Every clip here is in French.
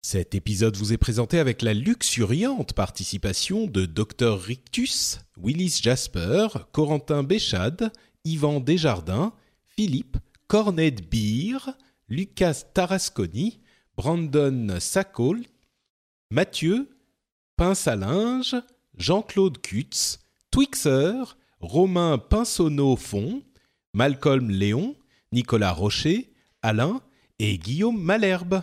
Cet épisode vous est présenté avec la luxuriante participation de Dr Rictus, Willis Jasper, Corentin Béchade, Yvan Desjardins, Philippe, Cornet Beer, Lucas Tarasconi, Brandon Sacol, Mathieu, Pince à linge, Jean-Claude Cutts, Twixer, Romain Pinsonneau-Fond, Malcolm Léon, Nicolas Rocher, Alain et Guillaume Malherbe.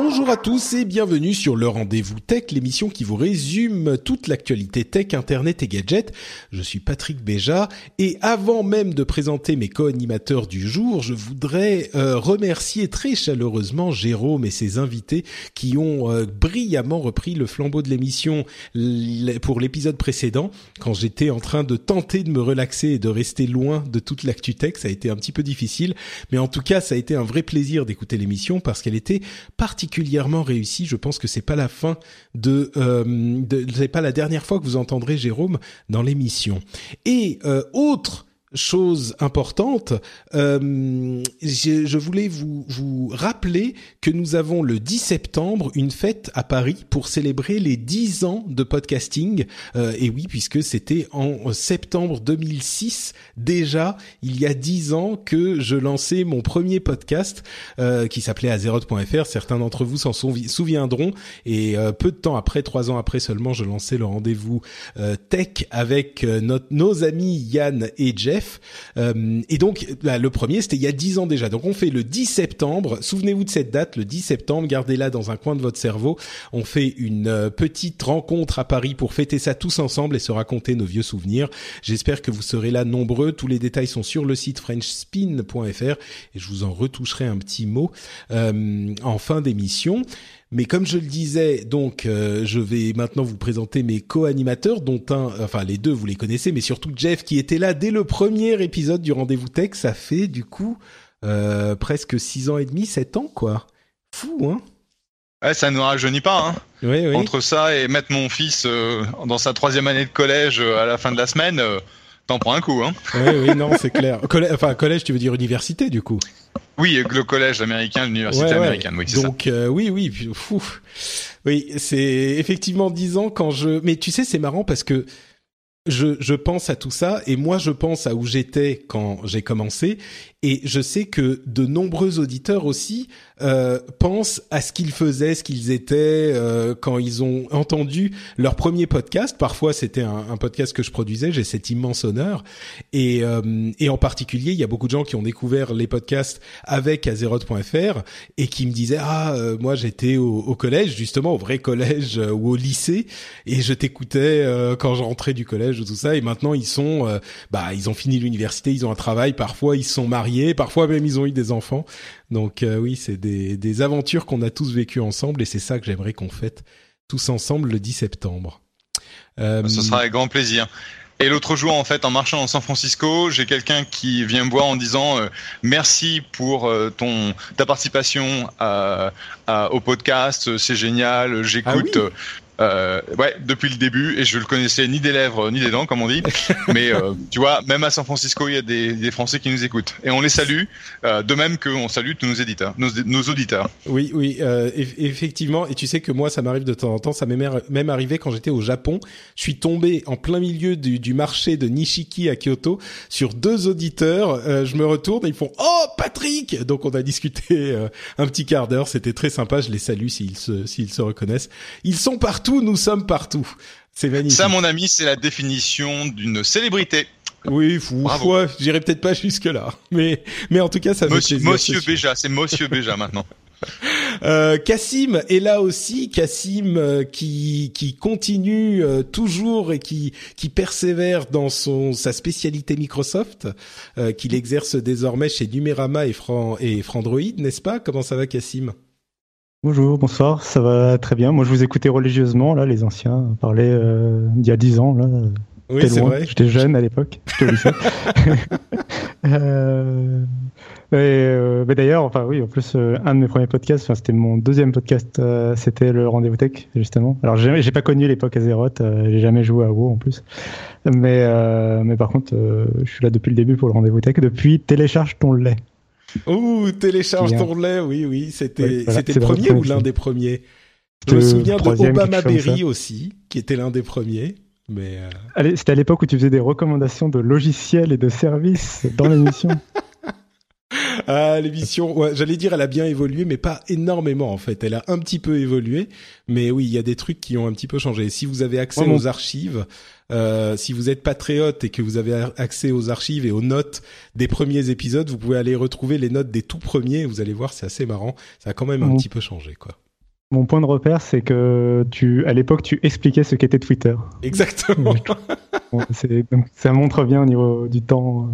Bonjour à tous et bienvenue sur le Rendez-vous Tech, l'émission qui vous résume toute l'actualité tech, internet et gadgets. Je suis Patrick Béja et avant même de présenter mes co-animateurs du jour, je voudrais euh, remercier très chaleureusement Jérôme et ses invités qui ont euh, brillamment repris le flambeau de l'émission pour l'épisode précédent quand j'étais en train de tenter de me relaxer et de rester loin de toute l'actu tech. Ça a été un petit peu difficile, mais en tout cas, ça a été un vrai plaisir d'écouter l'émission parce qu'elle était particulièrement réussie. Je pense que c'est pas la fin de, euh, de c'est pas la dernière fois que vous entendrez Jérôme dans l'émission. Et euh, autre chose importante, euh, je, je voulais vous, vous rappeler que nous avons le 10 septembre une fête à Paris pour célébrer les 10 ans de podcasting. Euh, et oui, puisque c'était en septembre 2006 déjà, il y a 10 ans que je lançais mon premier podcast euh, qui s'appelait Azeroth.fr. Certains d'entre vous s'en souvi- souviendront. Et euh, peu de temps après, trois ans après seulement, je lançais le rendez-vous euh, tech avec euh, notre, nos amis Yann et Jeff. Euh, et donc, bah, le premier, c'était il y a 10 ans déjà. Donc, on fait le 10 septembre. Souvenez-vous de cette date, le 10 septembre. Gardez-la dans un coin de votre cerveau. On fait une euh, petite rencontre à Paris pour fêter ça tous ensemble et se raconter nos vieux souvenirs. J'espère que vous serez là nombreux. Tous les détails sont sur le site frenchspin.fr et je vous en retoucherai un petit mot euh, en fin d'émission. Mais comme je le disais, donc je vais maintenant vous présenter mes co-animateurs, dont un, enfin les deux vous les connaissez, mais surtout Jeff qui était là dès le premier épisode du Rendez-vous Tech. Ça fait du coup euh, presque six ans et demi, sept ans quoi. Fou hein. Ouais, ça ne nous rajeunit pas. Hein. Oui oui. Entre ça et mettre mon fils euh, dans sa troisième année de collège euh, à la fin de la semaine, euh, t'en prends un coup. Hein. Oui oui non c'est clair. Collè- enfin collège tu veux dire université du coup? Oui, le collège américain, l'université Ouais, ouais. américaine, oui, c'est ça. Donc oui, oui, fou. Oui, c'est effectivement dix ans quand je. Mais tu sais, c'est marrant parce que je, je pense à tout ça et moi je pense à où j'étais quand j'ai commencé et je sais que de nombreux auditeurs aussi euh, pensent à ce qu'ils faisaient, ce qu'ils étaient euh, quand ils ont entendu leur premier podcast. Parfois c'était un, podcast que je produisais, j'ai cet immense honneur. Et, euh, et en particulier il y a beaucoup de gens qui ont découvert les podcasts avec Azeroth.fr et qui me disaient ah euh, moi j'étais au, collège justement au vrai collège euh, ou au lycée et je t'écoutais euh, quand je rentrais du collège ou tout ça. Et maintenant ils sont bah ils ont fini l'université ils ont un travail. Parfois ils sont mariés parfois même ils ont eu des enfants donc euh, oui c'est des, des aventures qu'on a tous vécues ensemble et c'est ça que j'aimerais qu'on fête tous ensemble le 10 septembre Euh, Ce sera avec grand plaisir. Et l'autre jour, en fait, en marchant dans San Francisco, j'ai quelqu'un qui vient me voir en disant euh, merci pour euh, ton ta participation à, à- au podcast, c'est génial, j'écoute. Ah oui Euh, ouais, depuis le début, et je le connaissais ni des lèvres ni des dents, comme on dit. Mais euh, tu vois, même à San Francisco, il y a des, des Français qui nous écoutent, et on les salue, euh, de même qu'on salue tous nos éditeurs, nos, nos auditeurs. Oui, oui, euh, effectivement. Et tu sais que moi, ça m'arrive de temps en temps. Ça m'est même arrivé quand j'étais au Japon. Je suis tombé en plein milieu du, du marché de Nishiki à Kyoto sur deux auditeurs. Euh, je me retourne et ils font Oh Patrick Donc on a discuté un petit quart d'heure. C'était très sympa. Je les salue s'ils se s'ils se reconnaissent. Ils sont partout. Nous sommes partout. C'est magnifique. Ça, mon ami, c'est la définition d'une célébrité. Oui, fou, foi, j'irai peut-être pas jusque là, mais mais en tout cas ça Monsieur, fait. Monsieur Béja, c'est Monsieur Béja maintenant. Euh, Cassim est là aussi, Cassim euh, qui qui continue euh, toujours et qui qui persévère dans son sa spécialité Microsoft euh, qu'il exerce désormais chez Numérama et Fran et Frandroid, n'est-ce pas? Comment ça va Cassim? Bonjour, bonsoir, ça va très bien. Moi je vous écoutais religieusement là, les anciens parlaient euh, d'il y a dix ans là. Oui, c'est vrai. J'étais jeune à l'époque. J'étais au lycée. euh, euh, mais d'ailleurs, enfin oui, en plus, euh, un de mes premiers podcasts, enfin c'était mon deuxième podcast, euh, c'était le Rendez-vous Tech justement. Alors j'ai, pas connu l'époque Azeroth, euh, j'ai jamais joué à WoW en plus, mais mais par contre, je suis là depuis le début pour le Rendez-vous Tech. Depuis télécharge ton lait. Ouh, télécharge ton lait, oui, oui, c'était oui, voilà, c'était le premier ou l'un des premiers? Je me souviens de Obama Berry aussi, qui était l'un des premiers. Mais euh... C'était à l'époque où tu faisais des recommandations de logiciels et de services dans l'émission. ah, l'émission, ouais, j'allais dire, elle a bien évolué, mais pas énormément en fait. Elle a un petit peu évolué, mais oui, il y a des trucs qui ont un petit peu changé. Si vous avez accès aux archives, euh, si vous êtes patriote et que vous avez accès aux archives et aux notes des premiers épisodes, vous pouvez aller retrouver les notes des tout premiers. Vous allez voir, c'est assez marrant. Ça a quand même un Mon- petit peu changé, quoi. Mon point de repère, c'est que tu, à l'époque, tu expliquais ce qu'était Twitter. Exactement. Bon, ça montre bien au niveau du temps.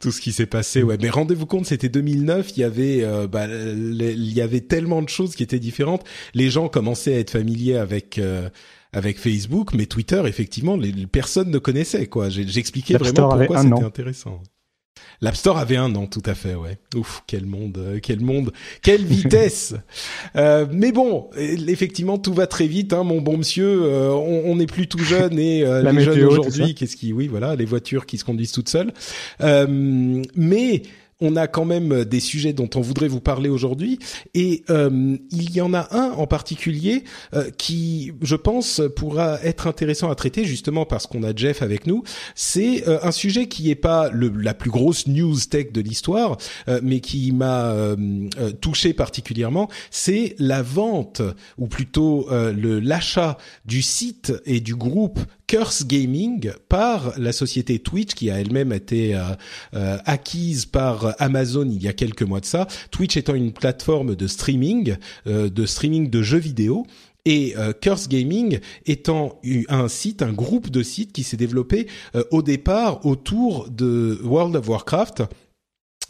Tout ce qui s'est passé. Ouais, mais rendez-vous compte, c'était 2009. Il y avait, euh, bah, les- il y avait tellement de choses qui étaient différentes. Les gens commençaient à être familiers avec. euh, avec Facebook, mais Twitter, effectivement, les, personnes ne connaissaient quoi. J'expliquais vraiment pourquoi c'était an. intéressant. L'App Store avait un an, tout à fait, ouais. Ouf, quel monde, euh, quel monde, quelle vitesse. Euh, mais bon, euh, effectivement, tout va très vite, hein, mon bon monsieur. Euh, on n'est plus tout jeune et euh, les jeunes météo, aujourd'hui, qu'est-ce qui, oui, voilà, les voitures qui se conduisent toutes seules. Euh, mais on a quand même des sujets dont on voudrait vous parler aujourd'hui et euh, il y en a un en particulier euh, qui, je pense, pourra être intéressant à traiter justement parce qu'on a Jeff avec nous. C'est euh, un sujet qui est pas le, la plus grosse news tech de l'histoire, euh, mais qui m'a euh, euh, touché particulièrement. C'est la vente ou plutôt euh, le l'achat du site et du groupe Curse Gaming par la société Twitch qui a elle-même été euh, euh, acquise par Amazon il y a quelques mois de ça. Twitch étant une plateforme de streaming, euh, de streaming de jeux vidéo. Et Curse Gaming étant un site, un groupe de sites qui s'est développé au départ autour de World of Warcraft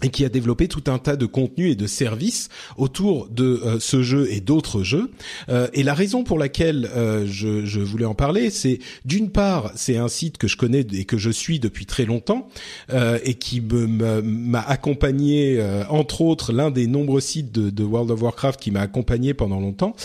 et qui a développé tout un tas de contenus et de services autour de euh, ce jeu et d'autres jeux. Euh, et la raison pour laquelle euh, je, je voulais en parler, c'est d'une part, c'est un site que je connais et que je suis depuis très longtemps euh, et qui m'a accompagné, euh, entre autres, l'un des nombreux sites de, World of Warcraft qui m'a accompagné pendant longtemps.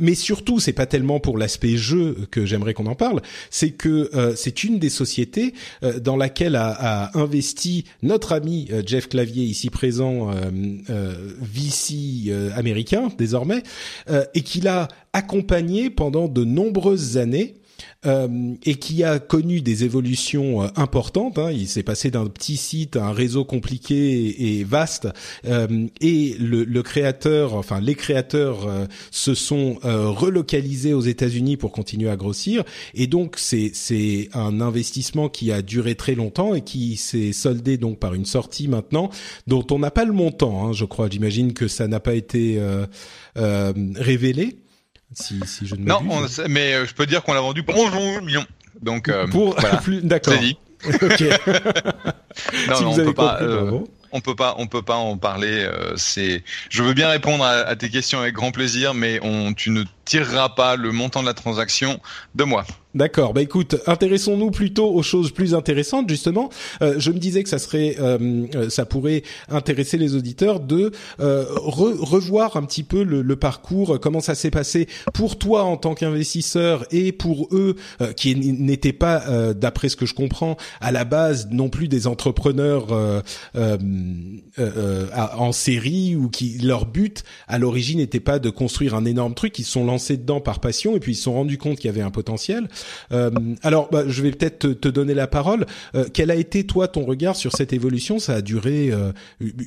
Mais surtout, c'est pas tellement pour l'aspect jeu que j'aimerais qu'on en parle, c'est que c'est une des sociétés dans laquelle a, a investi notre ami Jeff Clavier ici présent, euh, euh, VC euh, américain désormais, et qu'il a accompagné pendant de nombreuses années. Euh, et qui a connu des évolutions euh, importantes. Hein. Il s'est passé d'un petit site à un réseau compliqué et, vaste. Euh, et le, créateur, enfin les créateurs, se sont relocalisés aux États-Unis pour continuer à grossir. Et donc c'est c'est un investissement qui a duré très longtemps et qui s'est soldé donc par une sortie maintenant dont on n'a pas le montant. Hein, je crois. J'imagine que ça n'a pas été révélé. Si, si je ne Non, on mais euh, je peux dire qu'on l'a vendu pour 11 millions. Donc, euh, pour voilà, plus d'accord. c'est dit. Ok. Non, si non, vous on avez peut pas. euh, on peut pas, on peut pas en parler. euh, c'est, je veux bien répondre à, à tes questions avec grand plaisir, mais on, tu ne tirera pas le montant de la transaction de moi. D'accord. Bah écoute, intéressons-nous plutôt aux choses plus intéressantes justement. Euh, je me disais que ça serait, euh, euh, ça pourrait intéresser les auditeurs de revoir un petit peu le, parcours, comment ça s'est passé pour toi en tant qu'investisseur et pour eux qui n'étaient pas, d'après ce que je comprends, à la base non plus des entrepreneurs en série ou qui leur but à l'origine n'était pas de construire un énorme truc. Ils sont lancés dedans par passion et puis ils se sont rendus compte qu'il y avait un potentiel. Euh, alors, bah, je vais peut-être te, donner la parole. Euh, quel a été toi ton regard sur cette évolution? Ça a duré euh,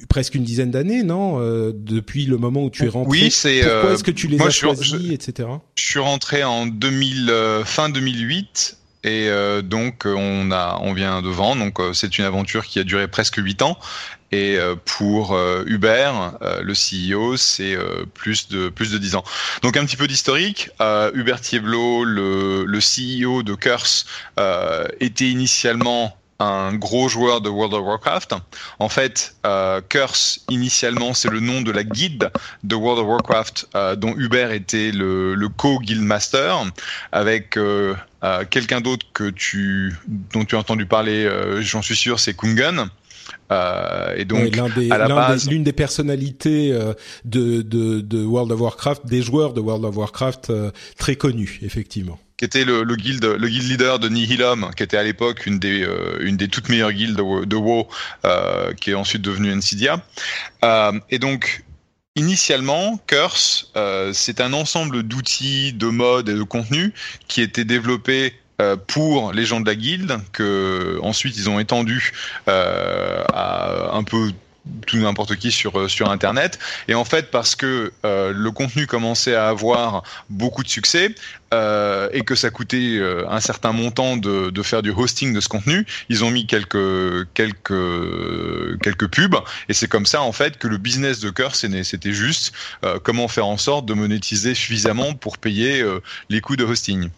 presque une dizaine d'années, non? Depuis le moment où tu es rentré. Oui, c'est. Pourquoi est-ce que tu les as choisis, etc. Je suis rentré en 2000, fin 2008. Et donc on a, on vient de vendre. Donc c'est une aventure qui a duré presque huit ans. Et euh, pour euh, Uber, euh, le CEO, c'est plus de plus de 10 ans. Donc un petit peu d'historique. Hubert Thieblo, le, le CEO de Curse, était initialement un gros joueur de World of Warcraft. En fait, Curse, initialement, c'est le nom de la guide de World of Warcraft dont Hubert était le, le co-guildmaster, avec quelqu'un d'autre que tu, dont tu as entendu parler, j'en suis sûr, c'est Kungan. Euh, et donc, à la base, l'une des personnalités euh, de, de, de, World of Warcraft, des joueurs de World of Warcraft euh, très connus, effectivement. Qui était le, le guild, le guild leader de Nihilum, qui était à l'époque une des, euh, une des toutes meilleures guildes de, de WoW, qui est ensuite devenue Nvidia. et donc, Initialement, Curse, c'est un ensemble d'outils, de modes et de contenus qui étaient développés euh, pour les gens de la guilde, que ensuite ils ont étendu euh, à un peu tout n'importe qui sur euh, sur internet. Et en fait parce que le contenu commençait à avoir beaucoup de succès et que ça coûtait un certain montant de, de faire du hosting de ce contenu ils ont mis quelques quelques quelques pubs. Et c'est comme ça en fait que le business de cœur c'était juste comment faire en sorte de monétiser suffisamment pour payer les coûts de hosting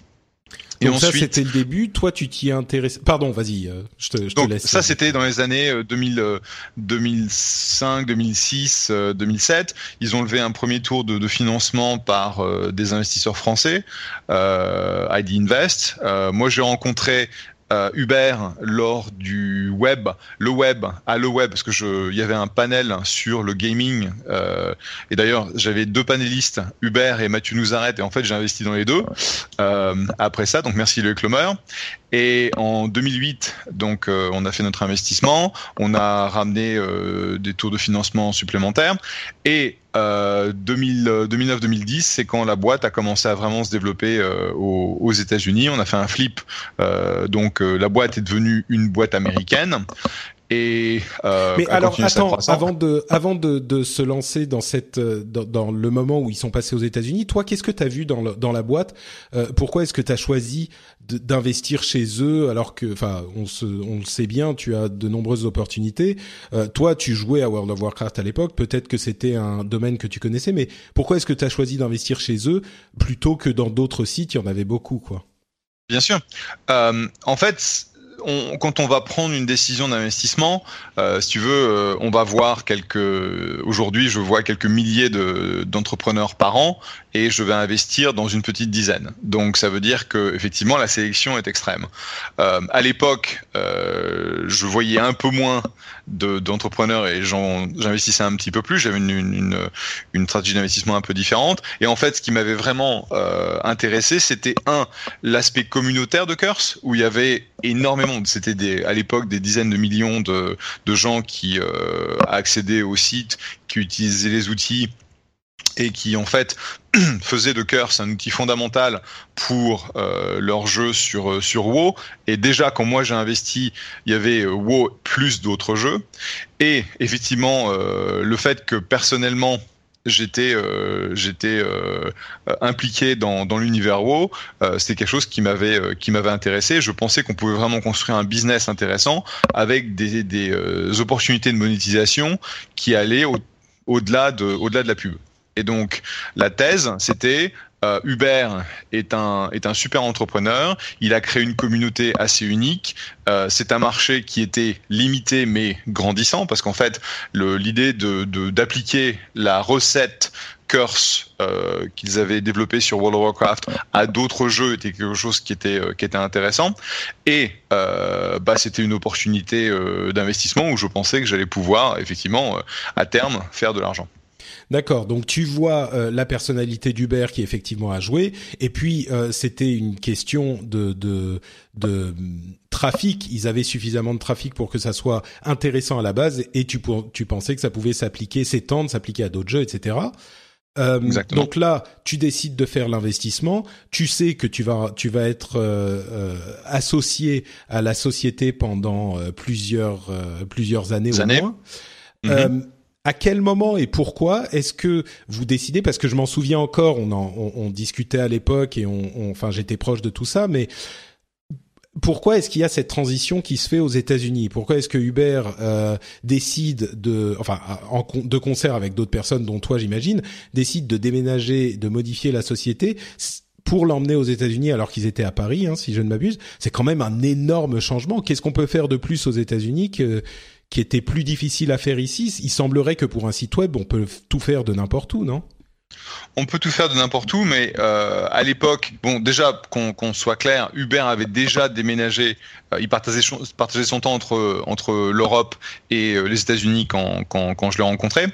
et donc ça, c'était le début. Toi, tu t'y es intéressé. Pardon, vas-y, euh, je te, je donc, te laisse. Ça, c'était dans les années 2000, 2005, 2006, 2007. Ils ont levé un premier tour de, de financement par euh, des investisseurs français, euh, ID Invest. Euh, moi, j'ai rencontré euh, Uber lors du web, le web, à le web, parce que je, il y avait un panel sur le gaming. Euh, et d'ailleurs, j'avais deux panélistes, Uber et Mathieu Nouzarret, et en fait, j'ai investi dans les deux. Euh, après ça, donc merci le Clomer. Et en 2008, donc, euh, on a fait notre investissement, on a ramené euh, des taux de financement supplémentaires, et 2009-2010, c'est quand la boîte a commencé à vraiment se développer aux, aux États-Unis. On a fait un flip, donc la boîte est devenue une boîte américaine. Et euh, mais alors attends avant de avant de, de se lancer dans cette euh, dans, dans, le moment où ils sont passés aux États-Unis toi qu'est-ce que tu as vu dans le, dans la boîte? Euh, pourquoi est-ce que tu as choisi d'investir chez eux alors que enfin on se on le sait bien tu as de nombreuses opportunités. Euh, toi tu jouais à World of Warcraft à l'époque. Peut-être que c'était un domaine que tu connaissais mais pourquoi est-ce que tu as choisi d'investir chez eux plutôt que dans d'autres sites? Il y en avait beaucoup quoi. Bien sûr. Euh, en fait, on, quand on va prendre une décision d'investissement, euh, si tu veux, euh, on va voir quelques. Aujourd'hui, je vois quelques milliers d'entrepreneurs par an et je vais investir dans une petite dizaine. Donc, ça veut dire que effectivement, la sélection est extrême. Euh, à l'époque, euh, je voyais un peu moins d'entrepreneurs et j'investissais un petit peu plus. J'avais une, une, une, stratégie d'investissement un peu différente. Et en fait, ce qui m'avait vraiment euh, intéressé, c'était un l'aspect communautaire de Curse, où il y avait énormément c'était à l'époque des dizaines de millions de, gens qui euh, accédaient au site, qui utilisaient les outils et qui en fait faisaient de Curse un outil fondamental pour euh, leur jeu sur euh, sur WoW. Et déjà quand moi j'ai investi, il y avait WoW plus d'autres jeux. Et effectivement, le fait que personnellement j'étais euh, j'étais euh, impliqué dans, dans l'univers WoW. Euh, c'était quelque chose qui m'avait qui m'avait intéressé. Je pensais qu'on pouvait vraiment construire un business intéressant avec des, des opportunités de monétisation qui allaient au, au-delà de au-delà de la pub. Et donc la thèse, c'était euh, Uber est un, est un super entrepreneur. Il a créé une communauté assez unique. Euh, c'est un marché qui était limité mais grandissant parce qu'en fait, l'idée de d'appliquer la recette Curse euh, qu'ils avaient développé sur World of Warcraft à d'autres jeux était quelque chose qui était qui était intéressant et bah c'était une opportunité d'investissement où je pensais que j'allais pouvoir effectivement à terme faire de l'argent. D'accord. Donc tu vois euh, la personnalité d'Uber qui effectivement a joué, et puis euh, c'était une question de, de, de trafic. Ils avaient suffisamment de trafic pour que ça soit intéressant à la base, et tu, tu pensais que ça pouvait s'appliquer, s'étendre, s'appliquer à d'autres jeux, etc. Euh, donc là, tu décides de faire l'investissement. Tu sais que tu vas tu vas être euh, euh associé à la société pendant plusieurs plusieurs années au moins. Mm-hmm à quel moment et pourquoi est-ce que vous décidez Parce que je m'en souviens encore, on, en, on, discutait à l'époque et on, enfin j'étais proche de tout ça, mais pourquoi est-ce qu'il y a cette transition qui se fait aux États-Unis? Pourquoi est-ce que Uber euh, décide de, enfin, en, de concert avec d'autres personnes, dont toi j'imagine, décide de déménager, de modifier la société pour l'emmener aux États-Unis alors qu'ils étaient à Paris, hein, si je ne m'abuse? C'est quand même un énorme changement. Qu'est-ce qu'on peut faire de plus aux États-Unis que qui était plus difficile à faire ici. Il semblerait que pour un site web, on peut tout faire de n'importe où, non? On peut tout faire de n'importe où, mais euh, à l'époque, bon, déjà qu'on soit clair, Uber avait déjà déménagé. Euh, il partageait, son temps entre entre l'Europe et euh, les États-Unis quand, quand, quand je l'ai rencontré.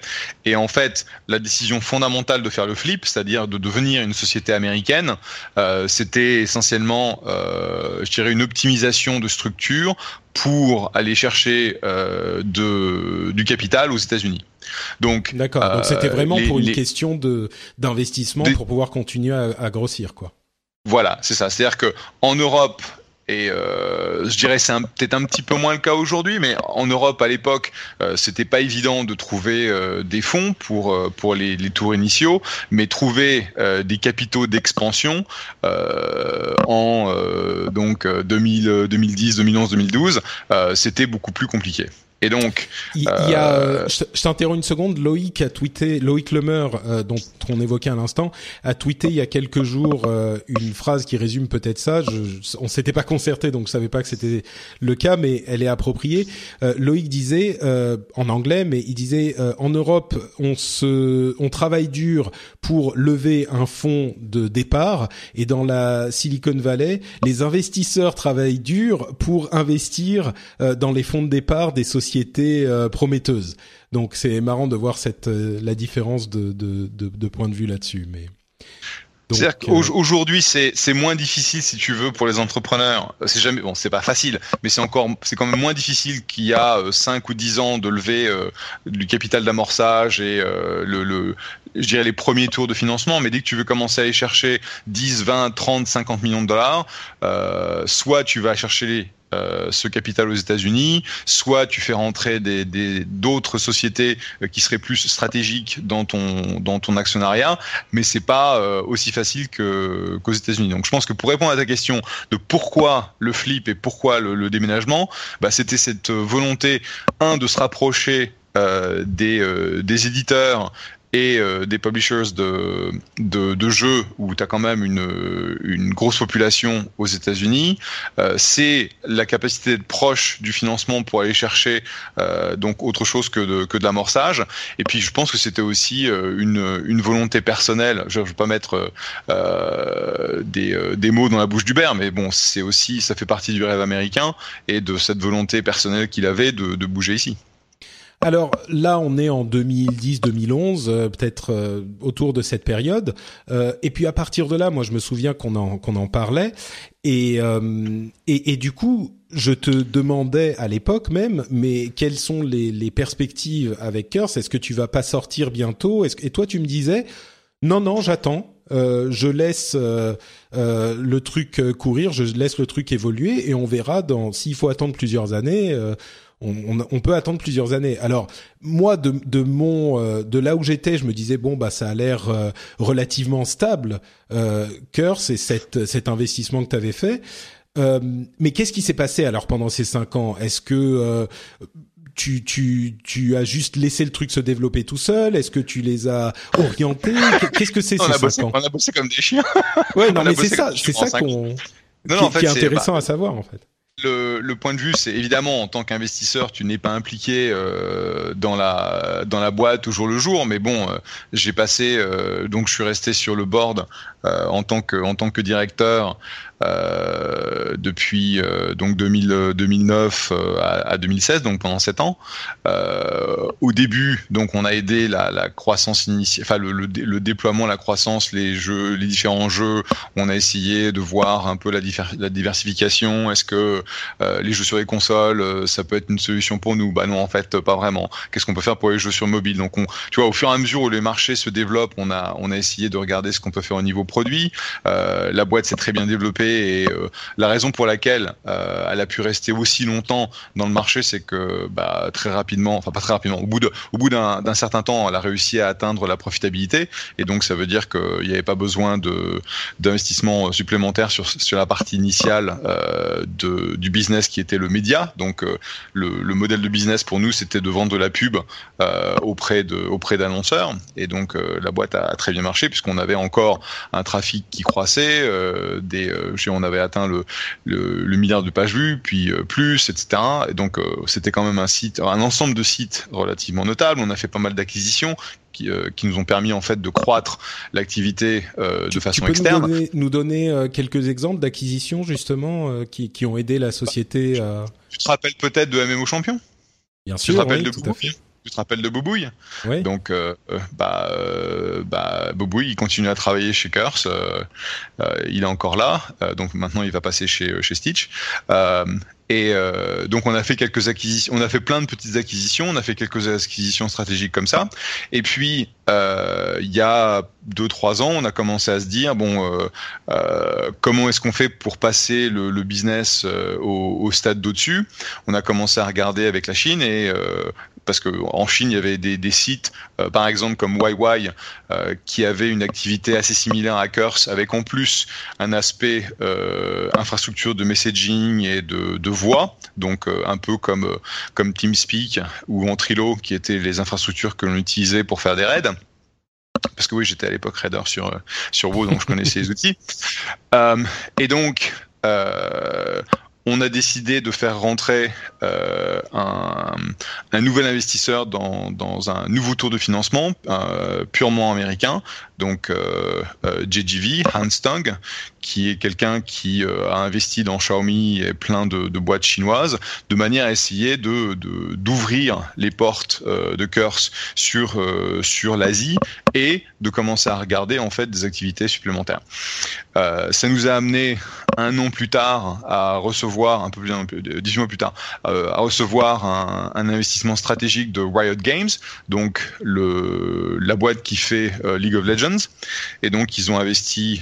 Et en fait, la décision fondamentale de faire le flip, c'est-à-dire de devenir une société américaine, euh, c'était essentiellement, je dirais, une optimisation de structure pour aller chercher de, du capital aux États-Unis. Donc, d'accord. Donc c'était vraiment pour une question de d'investissement pour pouvoir continuer à, grossir, quoi. Voilà, c'est ça. C'est-à-dire que en Europe, et euh, je dirais c'est peut-être un petit peu moins le cas aujourd'hui, mais en Europe à l'époque, euh, c'était pas évident de trouver euh, des fonds pour euh, pour les, les, tours initiaux, mais trouver euh, des capitaux d'expansion en donc 2000, 2010, 2011, 2012, c'était beaucoup plus compliqué. Et donc, il, y a, euh, je, t'interromps une seconde. Loïc a tweeté, Loïc Lemeur, euh, dont on évoquait à l'instant, a tweeté il y a quelques jours euh, une phrase qui résume peut-être ça. Je, on s'était pas concerté, donc je savais pas que c'était le cas, mais elle est appropriée. Loïc disait en anglais, mais il disait en Europe, on se, on travaille dur pour lever un fonds de départ, et dans la Silicon Valley, les investisseurs travaillent dur pour investir dans les fonds de départ des sociétés était euh, prometteuse. Donc c'est marrant de voir cette euh, la différence de, de, de, point de vue là-dessus. Mais c'est-à-dire qu'aujourd'hui, c'est c'est moins difficile si tu veux pour les entrepreneurs. C'est jamais bon, c'est pas facile, mais c'est encore c'est quand même moins difficile qu'il y a 5 ou 10 ans de lever du capital d'amorçage et le, le je dirais les premiers tours de financement, mais dès que tu veux commencer à aller chercher 10, 20, 30, 50 millions de dollars, euh, soit tu vas chercher euh, ce capital aux États-Unis, soit tu fais rentrer des d'autres sociétés euh, qui seraient plus stratégiques dans ton dans ton actionnariat, mais c'est pas euh, aussi facile qu'aux États-Unis. Donc je pense que pour répondre à ta question de pourquoi le flip et pourquoi le, déménagement, bah, c'était cette volonté un de se rapprocher des, des éditeurs et euh, des publishers de, de, de jeux où tu as quand même une, une grosse population aux États-Unis. Euh, c'est la capacité d'être proche du financement pour aller chercher euh, donc autre chose que de, que de l'amorçage. Et puis je pense que c'était aussi euh, une, une volonté personnelle. Je ne veux pas mettre euh, des, des mots dans la bouche du mais bon, c'est aussi ça fait partie du rêve américain et de cette volonté personnelle qu'il avait de, de bouger ici. Alors là, on est en 2010-2011, euh, peut-être euh, autour de cette période. Euh, et puis à partir de là, moi, je me souviens qu'on en qu'on en parlait. Et, et, et du coup, je te demandais à l'époque même, mais quelles sont les, les perspectives avec Curse? Est-ce que tu vas pas sortir bientôt? Est-ce, Et toi, tu me disais, non, non, j'attends. Euh, je laisse euh, le truc courir, je laisse le truc évoluer et on verra dans s'il faut attendre plusieurs années, on, peut attendre plusieurs années. Alors moi, de, mon, euh, de là où j'étais, je me disais bon bah ça a l'air euh, relativement stable. Euh, Curse et cet cet investissement que tu avais fait. Euh, mais qu'est-ce qui s'est passé alors pendant ces cinq ans? Est-ce que tu, tu, tu as juste laissé le truc se développer tout seul? Est-ce que tu les as orientés? Qu'est-ce que c'est ces cinq ans? On a bossé comme des chiens. Ouais, non, mais c'est ça, c'est ça qu'on, qui, est intéressant à savoir en fait. Le, point de vue, c'est évidemment en tant qu'investisseur, tu n'es pas impliqué euh, dans la dans la boîte au jour le jour, mais bon, euh, j'ai passé euh, donc je suis resté sur le board en tant que en tant que directeur depuis euh, donc 2000, 2009 euh, à, à, 2016, donc pendant sept ans. au début, donc on a aidé la, croissance initiale, enfin le, déploiement, la croissance, les jeux, les différents jeux. On a essayé de voir un peu la, diversification. Est-ce que les jeux sur les consoles, ça peut être une solution pour nous? Bah non, en fait, pas vraiment. Qu'est-ce qu'on peut faire pour les jeux sur mobile? Donc, on, tu vois, au fur et à mesure où les marchés se développent, on a on a essayé de regarder ce qu'on peut faire au niveau produit. la boîte s'est très bien développée et euh, la raison pour laquelle euh, elle a pu rester aussi longtemps dans le marché, c'est que bah, très rapidement, enfin pas très rapidement, au bout d'un certain temps, elle a réussi à atteindre la profitabilité et donc ça veut dire qu'il n'y avait pas besoin d'investissement supplémentaire sur la partie initiale euh, du business qui était le média. Donc le, le, modèle de business pour nous, c'était de vendre de la pub auprès d'annonceurs et donc la boîte a, très bien marché puisqu'on avait encore un trafic qui croissait, des on avait atteint le, le, le milliard de pages vues, puis euh, plus, etc. Et donc euh, c'était quand même un site, un ensemble de sites relativement notables. On a fait pas mal d'acquisitions qui, euh, qui, nous ont permis en fait de croître l'activité euh, de façon tu peux externe. Nous donner, nous donner euh, quelques exemples d'acquisitions justement qui, qui, ont aidé la société à... Tu te rappelles peut-être de MMO Champion? Bien sûr, tu te rappelles oui, de tout à fait tu te rappelles de Bobouille oui. Donc, euh, bah, euh, bah, Bobouille, il continue à travailler chez Curse. Euh, il est encore là. donc maintenant, il va passer chez chez Stitch. et donc, on a fait quelques acquisitions. On a fait plein de petites acquisitions. On a fait quelques acquisitions stratégiques comme ça. Et puis, il y a deux trois ans, on a commencé à se dire bon, comment est-ce qu'on fait pour passer le, le business au, au, stade d'au-dessus? On a commencé à regarder avec la Chine et parce que en Chine il y avait des, sites, euh, par exemple comme YY, euh, qui avait une activité assez similaire à Curse, avec en plus un aspect euh, infrastructure de messaging et de, voix, donc un peu comme comme TeamSpeak ou Ventrilo, qui étaient les infrastructures que l'on utilisait pour faire des raids parce que oui, j'étais à l'époque raider sur sur WoW, donc je connaissais les outils. Et donc, on a décidé de faire rentrer euh, un, nouvel investisseur dans, un nouveau tour de financement euh, purement américain, donc euh, JGV, Hans Tang, qui est quelqu'un qui a investi dans Xiaomi et plein de, boîtes chinoises, de manière à essayer d'ouvrir les portes de Curse sur l'Asie et de commencer à regarder en fait des activités supplémentaires. ça nous a amené un an plus tard à recevoir un peu plus dix mois plus tard recevoir un, investissement stratégique de Riot Games, donc la boîte qui fait League of Legends, et donc ils ont investi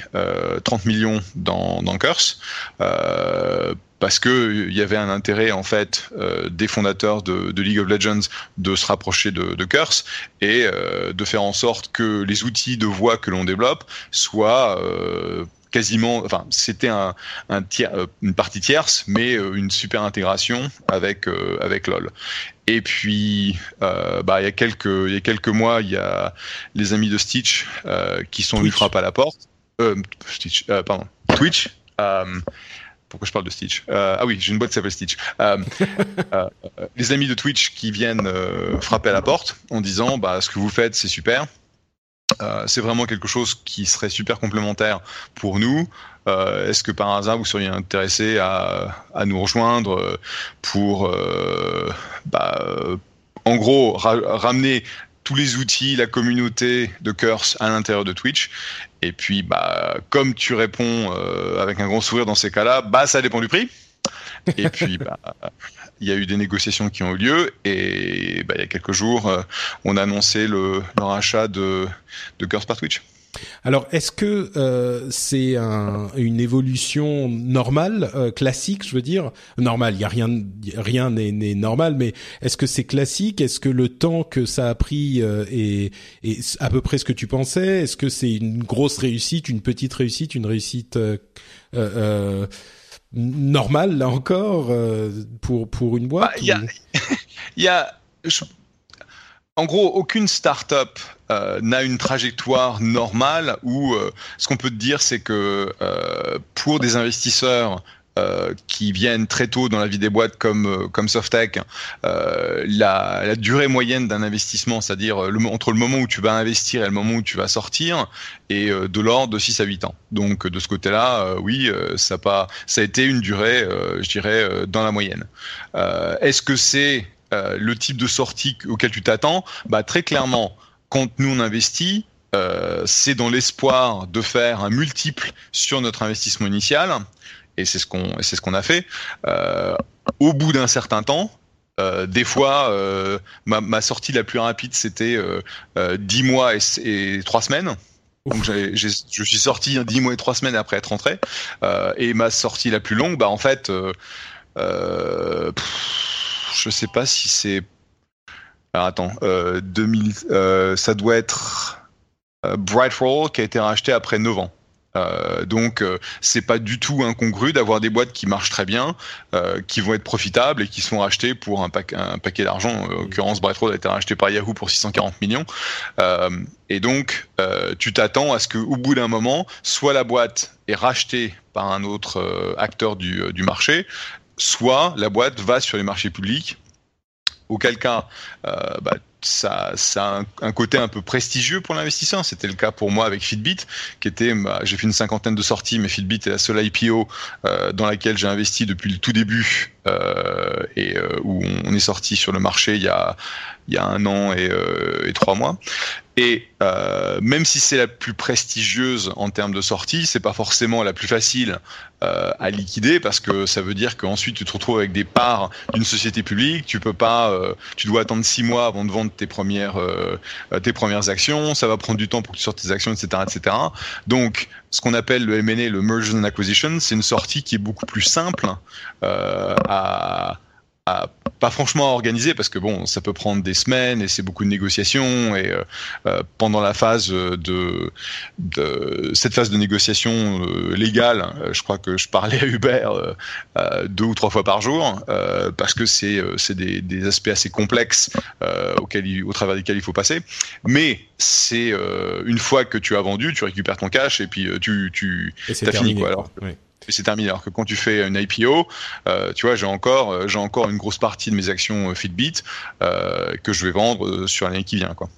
30 millions dans, Curse. Euh, parce que il y avait un intérêt en fait euh, des fondateurs de, League of Legends de se rapprocher de, Curse et euh, de faire en sorte que les outils de voix que l'on développe soient euh, quasiment, enfin, c'était un, un tiers, une partie tierce, mais une super intégration avec avec LoL. Et puis, euh, bah, il y a quelques il y a quelques mois, il y a les amis de Stitch euh, qui sont venus frapper à la porte. Euh, Stitch, pardon, Twitch. pourquoi je parle de Stitch? Ah oui, j'ai une boîte qui s'appelle Stitch. les amis de Twitch qui viennent frapper à la porte en disant, bah, ce que vous faites, c'est super. Euh, c'est vraiment quelque chose qui serait super complémentaire pour nous. Euh, Est-ce que par hasard vous seriez intéressé à, nous rejoindre pour, euh, bah, en gros, ra ramener tous les outils, la communauté de Curse à l'intérieur de Twitch? Et puis, bah, comme tu réponds avec un grand sourire dans ces cas-là, bah, ça dépend du prix. Et puis, bah, il y a eu des négociations qui ont eu lieu et bah, il y a quelques jours, euh, on a annoncé le, le rachat de, de Curse par Twitch. Alors, est-ce que euh, c'est un, une évolution normale, euh, classique, je veux dire? Normale, il y a rien, rien n'est normal, mais est-ce que c'est classique? Est-ce que le temps que ça a pris euh, est, est, à peu près ce que tu pensais? Est-ce que c'est une grosse réussite, une petite réussite, une réussite euh, euh, normale là encore pour pour une boîte Il bah, y, y a, je, en gros, aucune start-up euh, n'a une trajectoire normale où euh, ce qu'on peut te dire, c'est que euh, pour des investisseurs euh, qui viennent très tôt dans la vie des boîtes comme euh, comme Softec, euh, la, durée moyenne d'un investissement, c'est-à-dire le, entre le moment où tu vas investir et le moment où tu vas sortir, est de l'ordre de 6 à 8 ans. Donc de ce côté-là, oui, ça ça a été une durée, je dirais, dans la moyenne. Est-ce que c'est le type de sortie auquel tu t'attends? Bah très clairement, quand nous on investit, euh, c'est dans l'espoir de faire un multiple sur notre investissement initial et c'est ce qu'on c'est ce qu'on a fait. Euh, au bout d'un certain temps, euh, des fois, euh, ma, ma, sortie la plus rapide, c'était euh, 10 euh, mois et, et 3 semaines. Donc je suis sorti 10 mois et 3 semaines après être rentré. Et ma sortie la plus longue, bah en fait, pff, je sais pas si c'est... Alors attends, 2000, ça doit être Bright Roll qui a été racheté après 9 ans. Euh, donc euh, c'est pas du tout incongru d'avoir des boîtes qui marchent très bien, euh, qui vont être profitables et qui sont rachetées pour un, un paquet d'argent. En l'occurrence, Brightroad a été racheté par Yahoo pour 640 millions. Euh, et donc euh, tu t'attends à ce qu'au bout d'un moment, soit la boîte est rachetée par un autre acteur du, du marché, soit la boîte va sur les marchés publics auquel cas bah, ça, ça a un, côté un peu prestigieux pour l'investisseur. C'était le cas pour moi avec Fitbit, qui était, bah, j'ai fait une cinquantaine de sorties, mais Fitbit est la seule IPO euh, dans laquelle j'ai investi depuis le tout début euh, et euh, où on est sorti sur le marché il y a il y a un an et, euh, trois mois. Et euh, même si c'est la plus prestigieuse en termes de sortie, c'est pas forcément la plus facile euh, à liquider parce que ça veut dire qu'ensuite tu te retrouves avec des parts d'une société publique. Tu peux pas, tu dois attendre six mois avant de vendre tes premières tes premières actions. Ça va prendre du temps pour que tu sortes tes actions, etc., etc. Donc, ce qu'on appelle le M&A, le merger and acquisition, c'est une sortie qui est beaucoup plus simple à pas franchement organisé parce que bon, ça peut prendre des semaines et c'est beaucoup de négociations et euh, euh pendant la phase de, de, cette phase de négociation euh, légale, euh, je crois que je parlais à Hubert deux ou trois fois par jour parce que c'est c'est des, des, aspects assez complexes auxquels au travers desquels il faut passer. Mais c'est une fois que tu as vendu, tu récupères ton cash et puis tu tu as fini quoi. Alors, c'est terminé. Alors que quand tu fais une IPO, euh, tu vois, j'ai encore, euh, j'ai encore une grosse partie de mes actions euh, Fitbit euh, que je vais vendre euh, sur l'année qui vient, quoi.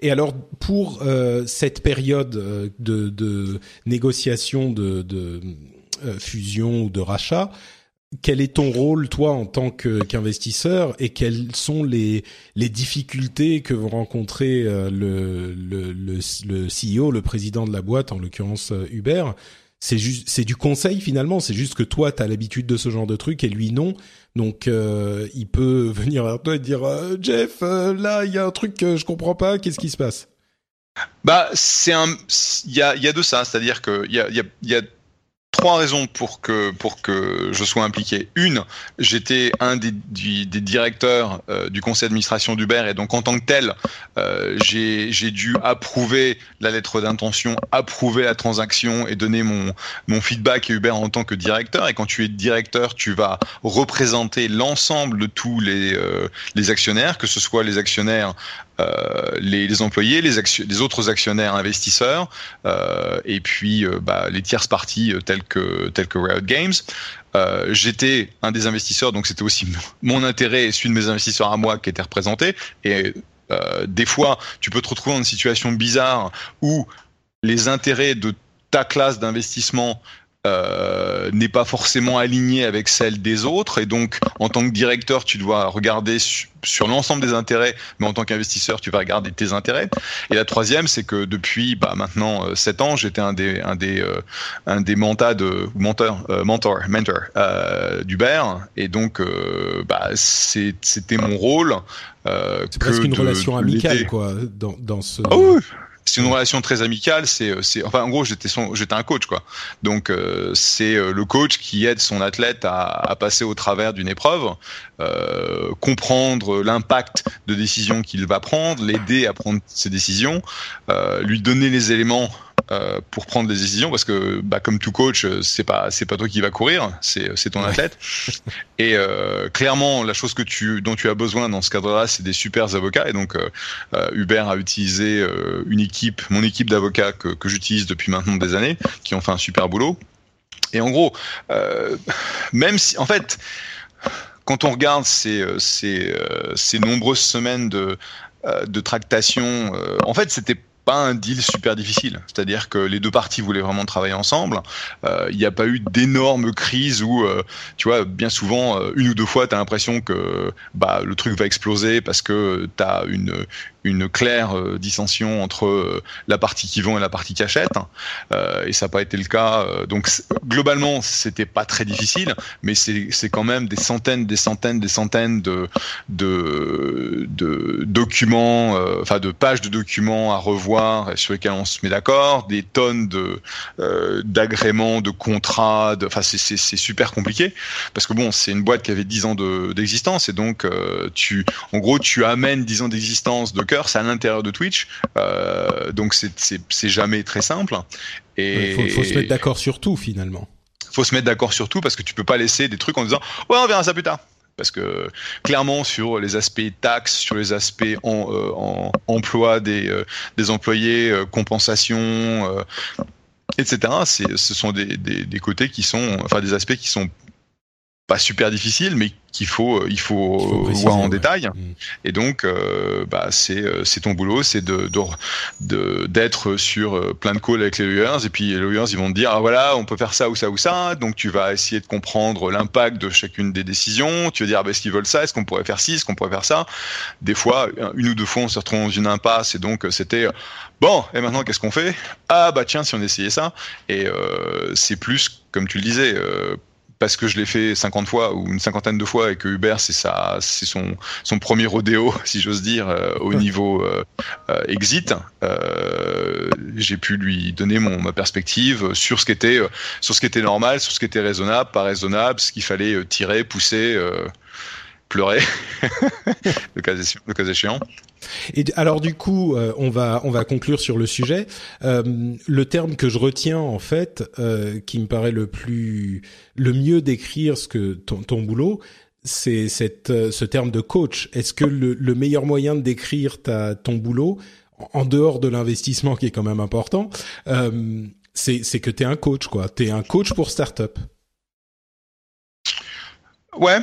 Et alors pour euh, cette période de, de négociation de, de fusion ou de rachat, quel est ton rôle toi en tant qu'investisseur et quelles sont les, les difficultés que vont rencontrer le, le, le, le CEO, le président de la boîte, en l'occurrence Uber, c'est juste c'est du conseil finalement. C'est juste que toi tu as l'habitude de ce genre de truc et lui non. Donc euh, il peut venir vers toi et dire euh, Jeff euh, là il y a un truc que je comprends pas. Qu'est-ce qui se passe? Bah c'est un il y a il y a de ça. C'est-à-dire que il y a y a, y a trois raisons pour que pour que je sois impliqué. Une, j'étais un des, des directeurs euh, du conseil d'administration d'Uber et donc en tant que tel, euh, j'ai dû approuver la lettre d'intention, approuver la transaction et donner mon mon feedback à Uber en tant que directeur. Et quand tu es directeur, tu vas représenter l'ensemble de tous les euh, les actionnaires, que ce soit les actionnaires les, les, employés, les, les, autres actionnaires investisseurs, euh, et puis euh, bah, les tierces parties telles que telles que Riot Games. J'étais un des investisseurs, donc c'était aussi mon intérêt et celui de mes investisseurs à moi qui était représenté. Et des fois, tu peux te retrouver dans une situation bizarre où les intérêts de ta classe d'investissement euh, n'est pas forcément alignée avec celle des autres. Et donc en tant que directeur tu dois regarder sur l'ensemble des intérêts mais en tant qu'investisseur tu vas regarder tes intérêts. Et la troisième c'est que depuis bah, maintenant euh, sept ans j'étais un des un des euh, un des mentors de mentor euh, mentor mentor euh, d'Uber et donc bah c'était mon rôle c'est presque une relation amicale quoi dans dans ce oh oui c'est une relation très amicale. C'est, euh, c'est, enfin, en gros, j'étais son, j'étais un coach, quoi. Donc, euh, c'est euh, le coach qui aide son athlète à, à passer au travers d'une épreuve, euh, comprendre l'impact de décisions qu'il va prendre, l'aider à prendre ses décisions, euh, lui donner les éléments euh, pour prendre des décisions parce que bah, comme tout coach c'est pas c'est pas toi qui va courir c'est c'est ton athlète. Et euh, clairement la chose que tu dont tu as besoin dans ce cadre-là c'est des super avocats. Et donc euh, Hubert a utilisé une équipe mon équipe d'avocats que, que j'utilise depuis maintenant des années qui ont fait un super boulot. Et en gros, même si, en fait, quand on regarde ces, ces, ces nombreuses semaines de, de tractation, en fait, c'était pas un deal super difficile. C'est-à-dire que les deux parties voulaient vraiment travailler ensemble. Euh, il n'y a pas eu d'énormes crises où, euh, tu vois, bien souvent, euh, une ou deux fois, tu as l'impression que bah, le truc va exploser parce que tu as une, une claire euh, dissension entre euh, la partie qui vend et la partie qui achète. Euh, et ça n'a pas été le cas. donc globalement, c'était pas très difficile, mais c'est quand même des centaines, des centaines, des centaines de, de, de documents, enfin de pages de documents à revoir sur lesquels on se met d'accord, des tonnes de d'agréments, de contrats. Enfin, c'est super compliqué parce que bon, c'est une boîte qui avait 10 ans d'existence et donc tu, en gros, tu amènes 10 ans d'existence de c'est à l'intérieur de Twitch, euh, donc c'est jamais très simple. Et il faut, se mettre d'accord sur tout finalement. Faut se mettre d'accord sur tout parce que tu peux pas laisser des trucs en disant ouais on verra ça plus tard parce que clairement sur les aspects taxes, sur les aspects en, euh, emploi des, euh, des employés, compensation, etc. Ce sont des, des, côtés qui sont, enfin des aspects qui sont pas super difficiles, mais qu'il faut euh, il faut, voir en détail. Mm. et donc euh, bah c'est euh, c'est ton boulot c'est de d'être sur plein de calls avec les lawyers et puis les lawyers ils vont te dire ah voilà on peut faire ça ou ça ou ça donc tu vas essayer de comprendre l'impact de chacune des décisions tu vas dire ah, bah, est-ce qu'ils veulent ça est-ce qu'on pourrait faire ci est-ce qu'on pourrait faire ça. Des fois une ou deux fois on se retrouve dans une impasse et donc c'était bon et maintenant qu'est-ce qu'on fait? Ah bah tiens si on essayait ça. Et c'est plus comme tu le disais parce que je l'ai fait 50 fois ou une cinquantaine de fois et que Uber c'est ça c'est son son premier rodéo si j'ose dire euh, au niveau euh, euh, exit. J'ai pu lui donner mon ma perspective sur ce qui était sur ce qui était normal sur ce qui était raisonnable pas raisonnable ce qu'il fallait tirer pousser pleurer le cas le cas échéant et alors du coup, euh, on va on va conclure sur le sujet. Euh, le terme que je retiens en fait, euh, qui me paraît le plus le mieux décrire ce que ton, ton boulot, c'est cette ce terme de coach. Est-ce que le, le, meilleur moyen de décrire ta ton boulot en dehors de l'investissement qui est quand même important, c'est c'est que t'es un coach quoi. T'es un coach pour startup. Ouais,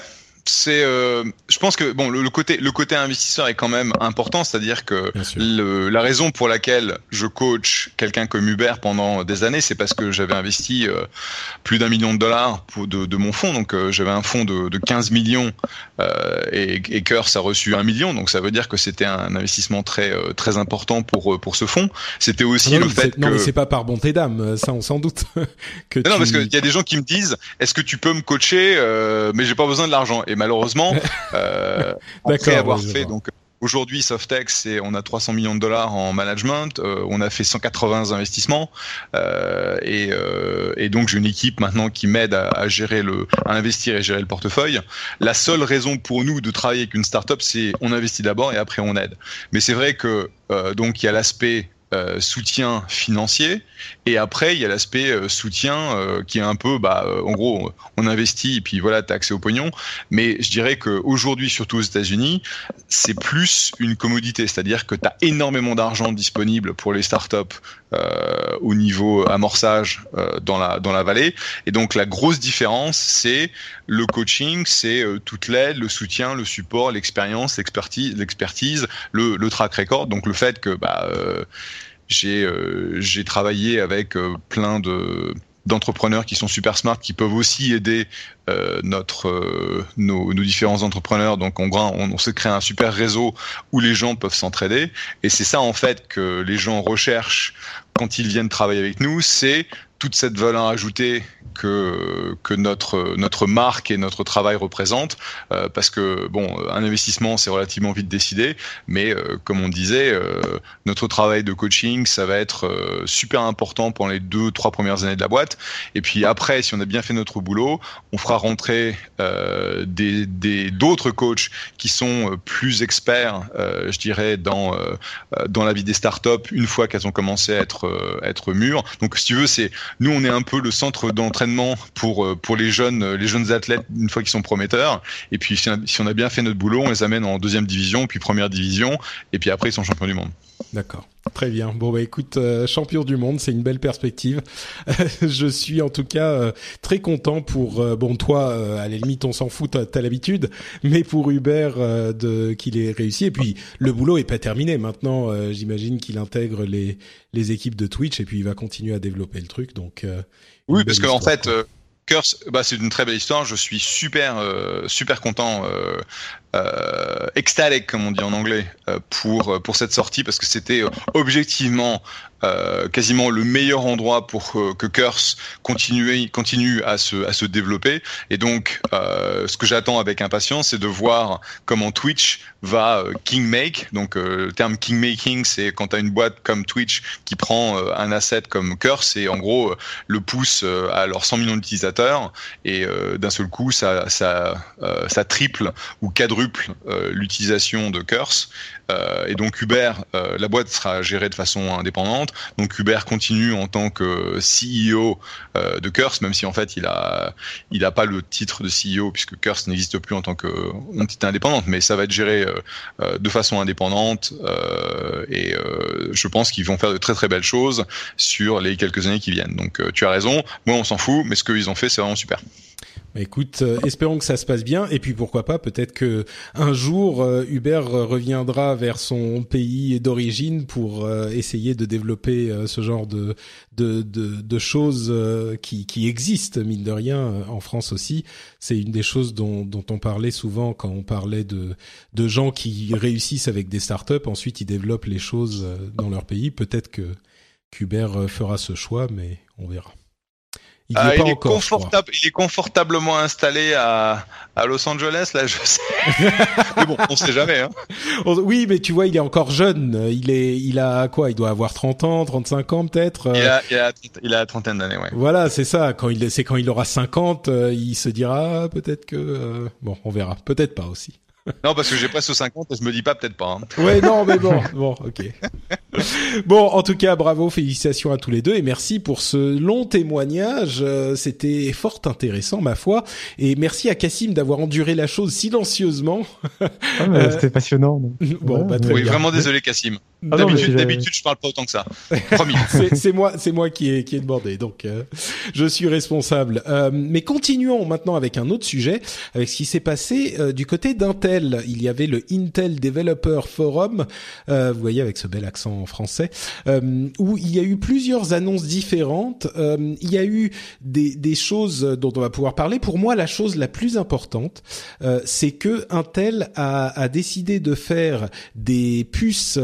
c'est, euh, je pense que bon, le, côté le côté investisseur est quand même important, c'est-à-dire que le, la raison pour laquelle je coach quelqu'un comme Hubert pendant des années, c'est parce que j'avais investi euh, plus d'un million de dollars pour de, de mon fonds, donc euh, j'avais un fonds de, de 15 millions et, et Curse a reçu un million, donc ça veut dire que c'était un investissement très très important pour pour ce fonds. C'était aussi le fait que non mais c'est pas par bonté d'âme, ça on s'en doute. que non, parce qu'il y a des gens qui me disent, est-ce que tu peux me coacher, mais j'ai pas besoin de l'argent et malheureusement, euh, après avoir fait donc Aujourd'hui, Softex, c'est on a 300 millions de dollars en management, euh, on a fait 180 investissements euh, et, euh, et, donc j'ai une équipe maintenant qui m'aide à, gérer le, à investir et gérer le portefeuille. La seule raison pour nous de travailler avec une startup, c'est on investit d'abord et après on aide. Mais c'est vrai que euh, donc il y a l'aspect euh, soutien financier. Et après il y a l'aspect euh, soutien euh, qui est un peu bah en gros on investit et puis voilà t'as accès au pognon. Mais je dirais qu'aujourd'hui surtout aux États-Unis c'est plus une commodité. C'est-à-dire que tu as énormément d'argent disponible pour les startups au niveau amorçage dans la dans la vallée. Et donc la grosse différence c'est le coaching c'est toute l'aide le soutien le support l'expérience l'expertise l'expertise le, le track record. Donc le fait que bah j'ai euh, j'ai travaillé avec euh, plein de d'entrepreneurs qui sont super smart, qui peuvent aussi aider euh, notre euh, nos, nos, différents entrepreneurs. Donc on, on, on s'est créé un super réseau où les gens peuvent s'entraider. Et c'est ça en fait que les gens recherchent quand ils viennent travailler avec nous, c'est toute cette valeur ajoutée que que notre notre marque et notre travail représentent euh, parce que bon un investissement c'est relativement vite décidé mais euh, comme on disait euh, notre travail de coaching ça va être super important pendant les deux trois premières années de la boîte. Et puis après si on a bien fait notre boulot on fera rentrer des des d'autres coachs qui sont plus experts je dirais dans dans la vie des startups une fois qu'elles ont commencé à être être mûres. Donc si tu veux c'est nous on est un peu le centre d'entraînement pour euh, pour les jeunes euh, les jeunes athlètes une fois qu'ils sont prometteurs. Et puis si on, a, bien fait notre boulot, on les amène en deuxième division, puis première division, et puis après ils sont champions du monde. D'accord. Très bien. Bon bah écoute, euh, champion du monde, c'est une belle perspective. je suis en tout cas euh, très content pour euh, bon toi à la limite on s'en fout, t'as l'habitude, mais pour Hubert de qu'il ait réussi et puis le boulot est pas terminé. Maintenant, j'imagine qu'il intègre les les équipes de Twitch et puis il va continuer à développer le truc. Donc oui, parce qu'en fait. Curse, bah, c'est une très belle histoire. Je suis super, super content euh, ecstatic comme on dit en anglais euh, pour euh, pour cette sortie parce que c'était euh, objectivement euh, quasiment le meilleur endroit pour que Curse continue continue à se à se développer. Et donc ce que j'attends avec impatience c'est de voir comment Twitch va king make donc le terme king making c'est quand tu une boîte comme Twitch qui prend un asset comme Curse et en gros le pousse à leurs 100 millions d'utilisateurs et d'un seul coup ça ça ça triple ou quadruple euh, l'utilisation de Curse. Euh, et donc Uber, euh, la boîte sera gérée de façon indépendante. Donc Uber continue en tant que CEO de Curse, même si en fait il a il a pas le titre de CEO puisque Curse n'existe plus en tant que entité indépendante, mais ça va être géré de façon indépendante. et je pense qu'ils vont faire de très très belles choses sur les quelques années qui viennent. Donc tu as raison. Moi on s'en fout, mais ce qu'ils ont fait c'est vraiment super. Bah, écoute, euh, espérons que ça se passe bien. Et puis pourquoi pas, peut-être que un jour euh, Uber reviendra vers son pays d'origine pour euh, essayer de développer ce genre de de, de, de choses qui, qui existent mine de rien en France aussi. C'est une des choses dont, dont on parlait souvent quand on parlait de de gens qui réussissent avec des startups. Ensuite, ils développent les choses dans leur pays. Peut-être que qu'Uber fera ce choix, mais on verra. Il, est, ah, confortable, il est confortablement installé à, à Los Angeles, là, je sais. mais bon, on sait jamais. Hein. Oui, mais tu vois, il est encore jeune. Il est, il a quoi Il doit avoir 30 ans, 35 ans peut-être. Il a, il a, il a trentaine d'années, ouais. Voilà, c'est ça. Quand il, c'est quand il aura 50, euh, il se dira ah, peut-être que. Euh, bon, on verra. Peut-être pas aussi. Non, parce que j'ai presque 50 et je me dis pas peut-être pas. Hein. Ouais, non, mais bon, bon, ok. bon, en tout cas, bravo, félicitations à tous les deux et merci pour ce long témoignage. Euh, c'était fort intéressant, ma foi. Et merci à Cassim d'avoir enduré la chose silencieusement. Ah, euh, c'était passionnant. Bon, bah, très oui, vraiment désolé, Cassim. Ah d'habitude, d'habitude, je parle pas autant que ça. Promis. c'est moi, c'est moi qui ai qui ai demandé, donc euh, je suis responsable. mais continuons maintenant avec un autre sujet, avec ce qui s'est passé du côté d'Intel. Il y avait le Intel Developer Forum. vous voyez avec ce bel accent français, euh, où il y a eu plusieurs annonces différentes. Euh, il y a eu des, des, choses dont on va pouvoir parler. Pour moi, la chose la plus importante, euh, c'est que Intel a, a, décidé de faire des puces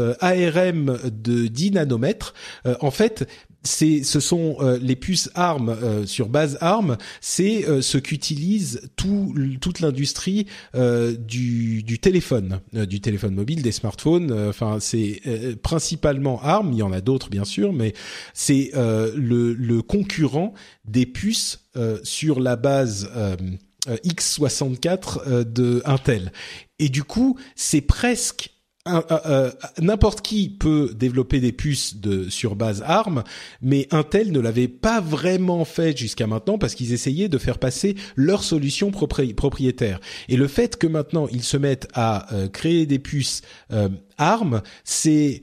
De 10 nanomètres. en fait, c'est ce sont euh, les puces ARM euh, sur base ARM, c'est euh, ce qu'utilise tout toute l'industrie du, téléphone, du téléphone mobile, des smartphones. Enfin, c'est principalement ARM. Il y en a d'autres bien sûr, mais c'est le, le, concurrent des puces sur la base x64 de Intel. Et du coup, c'est presque euh, n'importe qui peut développer des puces de sur base ARM, mais Intel ne l'avait pas vraiment fait jusqu'à maintenant parce qu'ils essayaient de faire passer leur solution propriétaire. Et le fait que maintenant ils se mettent à euh, créer des puces euh, ARM, c'est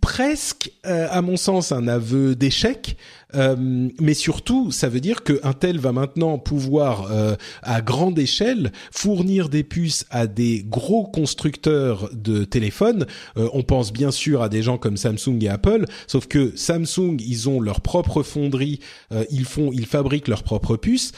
presque, à mon sens, un aveu d'échec euh, mais surtout, ça veut dire que Intel va maintenant pouvoir, euh, à grande échelle, fournir des puces à des gros constructeurs de téléphones. Euh, on pense bien sûr à des gens comme Samsung et Apple, sauf que Samsung, ils ont leur propre fonderie, ils font, ils fabriquent leurs propres puces.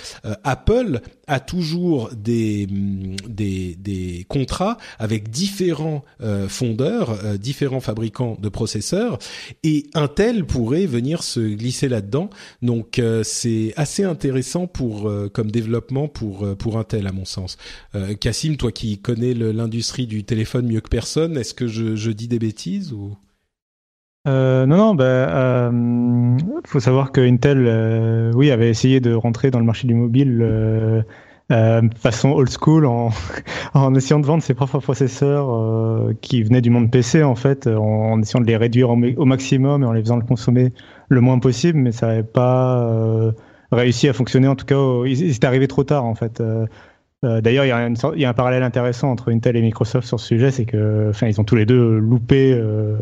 Apple a toujours des, mm, des, des contrats avec différents fondeurs, différents fabricants de processeurs, et Intel pourrait venir se glisser là dedans Donc euh, c'est assez intéressant pour euh, comme développement pour euh, pour Intel à mon sens. Cassim, toi qui connais l'industrie du téléphone mieux que personne, est-ce que je, dis des bêtises ou? Non, non, bah, faut savoir que Intel, oui, avait essayé de rentrer dans le marché du mobile façon old school en, en essayant de vendre ses propres processeurs qui venaient du monde PC en fait, en, essayant de les réduire au, maximum et en les faisant le consommer le moins possible, mais ça n'avait pas euh, réussi à fonctionner. En tout cas, ils, étaient arrivés trop tard en fait. Euh, D'ailleurs, il y, a il y a un parallèle intéressant entre Intel et Microsoft sur ce sujet, c'est que, enfin, ils ont tous les deux loupé le,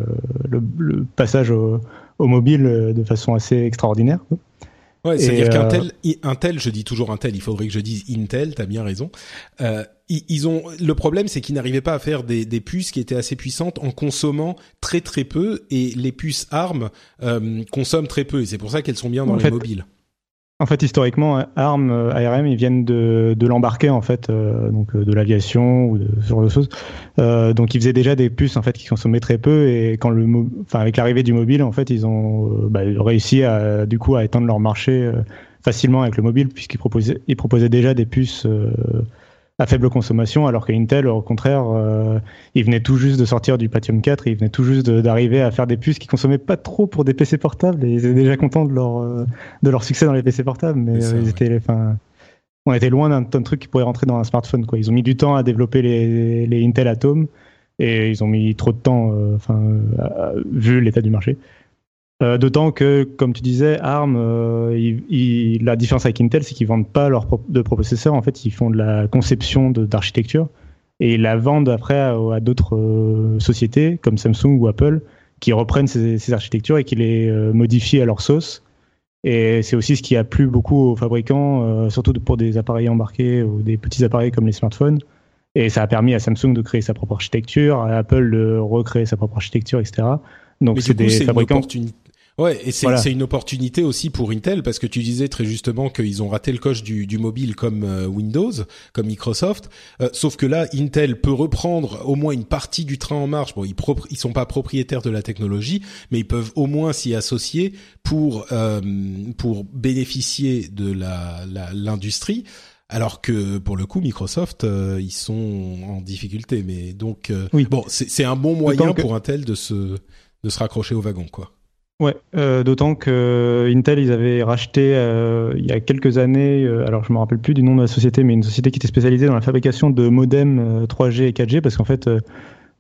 le, passage au, au, mobile de façon assez extraordinaire. Ouais, c'est-à-dire qu'Intel, Intel, je dis toujours Intel, il faudrait que je dise Intel, t'as bien raison. Euh, ils, ont le problème, c'est qu'ils n'arrivaient pas à faire des, des, puces qui étaient assez puissantes en consommant très très peu, et les puces ARM euh, consomment très peu, et c'est pour ça qu'elles sont bien dans les mobiles. En fait, historiquement, ARM, euh, ARM, ils viennent de, de l'embarquer en fait, euh, donc de l'aviation ou de ce genre de choses. Euh, donc, ils faisaient déjà des puces en fait qui consommaient très peu et quand le, enfin, avec l'arrivée du mobile, en fait, ils ont bah, réussi à du coup à étendre leur marché facilement avec le mobile puisqu'ils proposaient, ils proposaient déjà des puces à faible consommation, alors qu'Intel, au contraire, euh, il venait tout juste de sortir du Pentium 4, il venait tout juste d'arriver à faire des puces qui consommaient pas trop pour des PC portables, et ils étaient déjà contents de leur, euh, de leur succès dans les PC portables, mais euh, ils étaient, enfin, on était loin d'un truc qui pourrait rentrer dans un smartphone, quoi. Ils ont mis du temps à développer les, les Intel Atom, et ils ont mis trop de temps, enfin, vu l'état du marché. Euh, d'autant que, comme tu disais, ARM, euh, la différence avec Intel, c'est qu'ils vendent pas leur de processeurs. En fait, ils font de la conception d'architecture et ils la vendent après à, d'autres euh, sociétés comme Samsung ou Apple qui reprennent ces, architectures et qui les modifient à leur sauce. Et c'est aussi ce qui a plu beaucoup aux fabricants, surtout pour des appareils embarqués ou des petits appareils comme les smartphones. Et ça a permis à Samsung de créer sa propre architecture, à Apple de recréer sa propre architecture, etc. Donc c'est des fabricants. Ouais, et c'est une opportunité aussi pour Intel parce que tu disais très justement qu'ils ont raté le coche du, du mobile comme euh, Windows, comme Microsoft. Euh, sauf que là, Intel peut reprendre au moins une partie du train en marche. Bon, ils ils sont pas propriétaires de la technologie, mais ils peuvent au moins s'y associer pour euh, pour bénéficier de la l'industrie. alors que pour le coup, Microsoft, ils sont en difficulté. Mais donc, oui. bon, c'est un bon moyen pour Intel de se de se raccrocher au wagon, quoi. Ouais, euh, d'autant que Intel, ils avaient racheté euh, il y a quelques années, euh, alors je me rappelle plus du nom de la société, mais une société qui était spécialisée dans la fabrication de modems 3G et 4G, parce qu'en fait,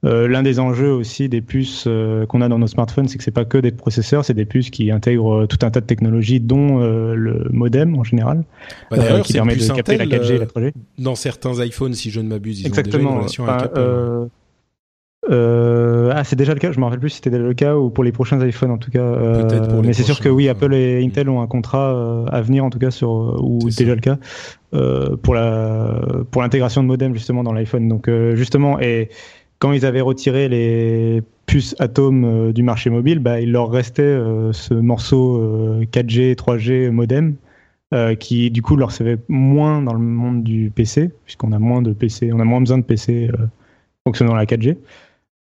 l'un des enjeux aussi des puces qu'on a dans nos smartphones, c'est que c'est pas que des processeurs, c'est des puces qui intègrent tout un tas de technologies, dont le modem en général, bah, qui permet de capter la 4G et la 3G. Dans certains iPhones, si je ne m'abuse, ils Exactement. ont déjà une relation avec Apple. Euh, ah, c'est déjà le cas. Je me rappelle plus si c'était déjà le cas ou pour les prochains iPhones en tout cas. Euh, mais c'est sûr que oui, Apple et Intel ont un contrat euh, à venir en tout cas sur ou déjà le cas euh, pour la pour l'intégration de modem justement dans l'iPhone. Donc justement et quand ils avaient retiré les puces Atom du marché mobile, bah, il leur restait ce morceau 4G, 3G modem. qui du coup leur servait moins dans le monde du PC puisqu'on a moins de PC, on a moins besoin de PC fonctionnant la 4G.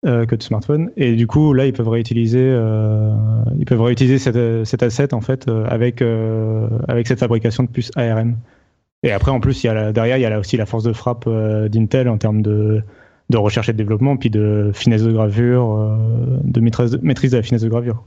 Euh, que de smartphones. Et du coup, là, ils peuvent réutiliser, euh, ils peuvent réutiliser cet asset en fait euh, avec avec cette fabrication de puces ARM. Et après, en plus, il y a derrière, il y a aussi la force de frappe d'Intel en termes de de recherche et de développement, puis de finesse de gravure, de maîtrise, de maîtrise de la finesse de gravure.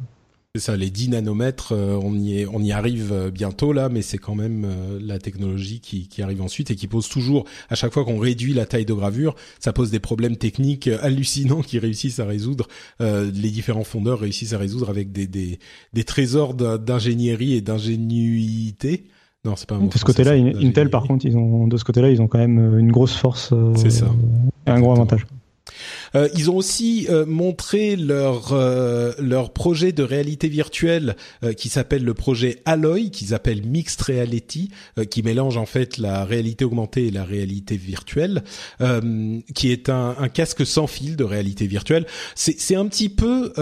C'est ça, les 10 nanomètres, euh, on y est, on y arrive euh, bientôt là, mais c'est quand même euh, la technologie qui, qui, arrive ensuite et qui pose toujours, à chaque fois qu'on réduit la taille de gravure, ça pose des problèmes techniques hallucinants qui réussissent à résoudre. les différents fondeurs réussissent à résoudre avec des, des, des trésors d'ingénierie et d'ingénuité. Non, c'est pas un De ce côté-là, Intel, par contre, ils ont, de ce côté-là, ils ont quand même une grosse force. c'est ça. Et un gros avantage. Euh, ils ont aussi euh, montré leur euh, leur projet de réalité virtuelle qui s'appelle le projet Alloy, qu'ils appellent Mixed Reality, qui mélange en fait la réalité augmentée et la réalité virtuelle, qui est un, un, casque sans fil de réalité virtuelle. C'est c'est un petit peu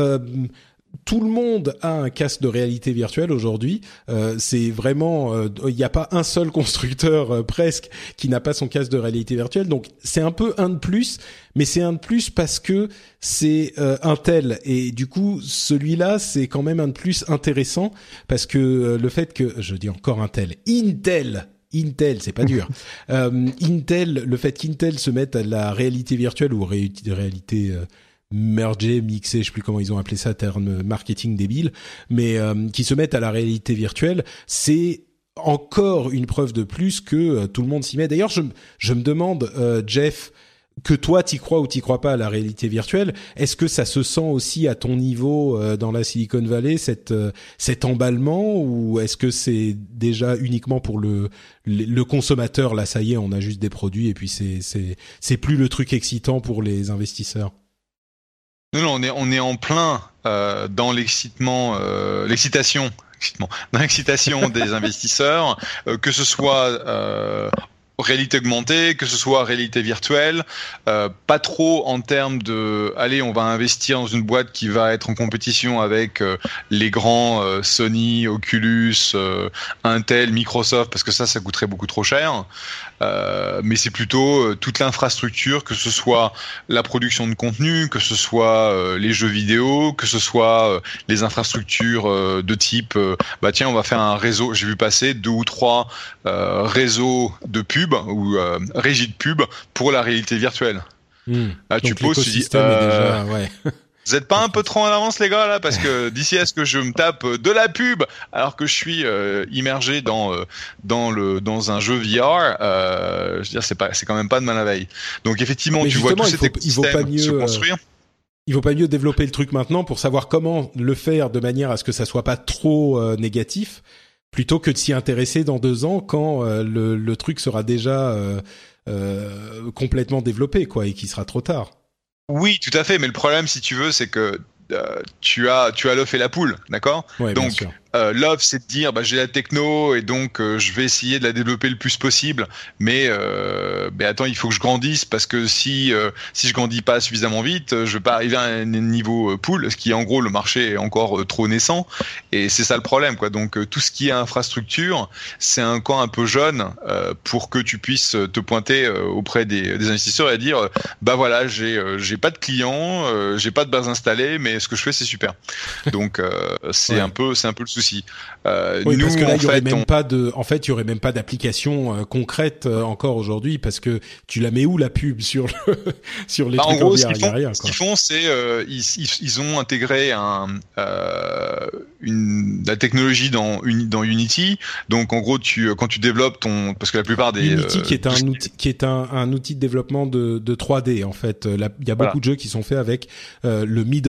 tout le monde a un casque de réalité virtuelle aujourd'hui. Euh, c'est vraiment, euh, il n'y a pas un seul constructeur euh, presque qui n'a pas son casque de réalité virtuelle. Donc c'est un peu un de plus, mais c'est un de plus parce que c'est Intel et du coup celui-là c'est quand même un de plus intéressant parce que le fait que, je dis encore Intel, Intel Intel, c'est pas dur. Intel, le fait qu'Intel se mette à la réalité virtuelle ou réalité merger, mixer, je sais plus comment ils ont appelé ça, terme marketing débile, mais euh, qui se mettent à la réalité virtuelle, c'est encore une preuve de plus que euh, tout le monde s'y met. D'ailleurs, je, je me demande, euh, Jeff, que toi t'y crois ou t'y crois pas à la réalité virtuelle, est-ce que ça se sent aussi à ton niveau euh, dans la Silicon Valley euh, cet emballement ou est-ce que c'est déjà uniquement pour le, le consommateur là ça y est on a juste des produits et puis c'est plus le truc excitant pour les investisseurs? Non, non, on est on est en plein euh, dans l'excitement, euh, l'excitation dans l'excitation des investisseurs, euh, que ce soit réalité augmentée, que ce soit réalité virtuelle, euh, pas trop en termes de, allez, on va investir dans une boîte qui va être en compétition avec euh, les grands euh, Sony, Oculus, Intel, Microsoft, parce que ça, ça coûterait beaucoup trop cher. Mais c'est plutôt toute l'infrastructure, que ce soit la production de contenu, que ce soit les jeux vidéo, que ce soit les infrastructures de type, bah tiens, on va faire un réseau. J'ai vu passer deux ou trois réseaux de pub ou euh, régie de pub pour la réalité virtuelle. Ah, tu poses, tu dis, euh, ouais. Vous êtes pas un peu trop en avance les gars là parce que d'ici à ce que je me tape de la pub alors que je suis euh, immergé dans dans le dans un jeu VR, je veux dire c'est pas c'est quand même pas de mal à veille. Donc effectivement tu vois tout cet écosystème se construire. il vaut pas mieux développer le truc maintenant pour savoir comment le faire de manière à ce que ça soit pas trop négatif plutôt que de s'y intéresser dans deux ans quand euh, le, le, truc sera déjà euh, euh, complètement développé quoi et qu'il sera trop tard. Oui, tout à fait. Mais le problème, si tu veux, c'est que euh, tu as tu as l'œuf et la poule, d'accord? Ouais, Donc euh, l'offre, c'est de dire, bah, j'ai la techno et donc euh, je vais essayer de la développer le plus possible. Mais, euh, mais attends, il faut que je grandisse parce que si euh, si je grandis pas suffisamment vite, je vais pas arriver à un niveau pool, ce qui est en gros le marché est encore trop naissant. Et c'est ça le problème, quoi. Donc tout ce qui est infrastructure, c'est un camp un peu jeune pour que tu puisses te pointer auprès des, des, investisseurs et dire, bah voilà, j'ai j'ai pas de clients, j'ai pas de base installée, mais ce que je fais c'est super. Donc c'est ouais. un peu c'est un peu le souci. Euh, oui, nous, parce que là, il y aurait même pas de, en fait, il y aurait même pas d'application euh, concrète euh, encore aujourd'hui parce que tu la mets où la pub sur le, sur les bah, trucs en gros, ce qu'ils font, ce qu'ils font, c'est euh, ils, ils, ont intégré un, une, la technologie dans, dans Unity. Donc en gros, tu quand tu développes ton, parce que la plupart des Unity qui est un outil, qui est un, un outil de développement de, de 3D en fait. Il y a beaucoup voilà. de jeux qui sont faits avec le mid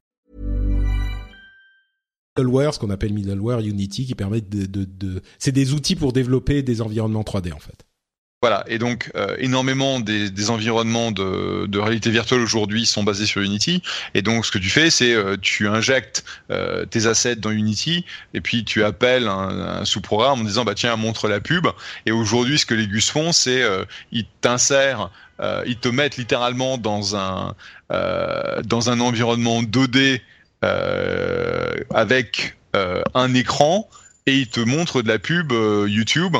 Middleware, ce qu'on appelle middleware Unity, qui permet de, de, c'est des outils pour développer des environnements 3D en fait. Voilà, et donc euh, énormément des, environnements de, réalité virtuelle aujourd'hui sont basés sur Unity. Et donc ce que tu fais, c'est euh, tu injectes euh, tes assets dans Unity et puis tu appelles un, sous-programme en disant bah tiens montre la pub. Et aujourd'hui, ce que les Gus font, c'est ils t'insèrent, ils te mettent littéralement dans un dans un environnement 2D avec un écran et il te montre de la pub euh, YouTube.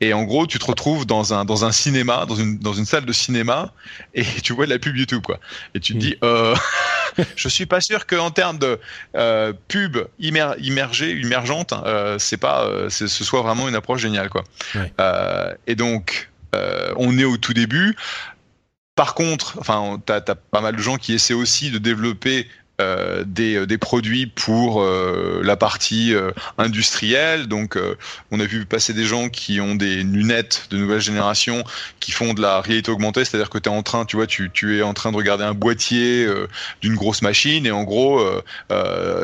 Et en gros tu te retrouves dans un dans un cinéma dans une dans une salle de cinéma et tu vois de la pub YouTube quoi. Et tu te dis euh, je suis pas sûr que en termes de euh, pub immer, immergée immergente euh, c'est pas euh, ce soit vraiment une approche géniale quoi. Ouais. et donc on est au tout début. Par contre, enfin, t'as as pas mal de gens qui essaient aussi de développer euh, des, des, produits pour euh, la partie euh, industrielle. Donc, on a vu passer des gens qui ont des lunettes de nouvelle génération qui font de la réalité augmentée, c'est-à-dire que tu es en train, tu vois, tu, tu, es en train de regarder un boîtier d'une grosse machine et en gros,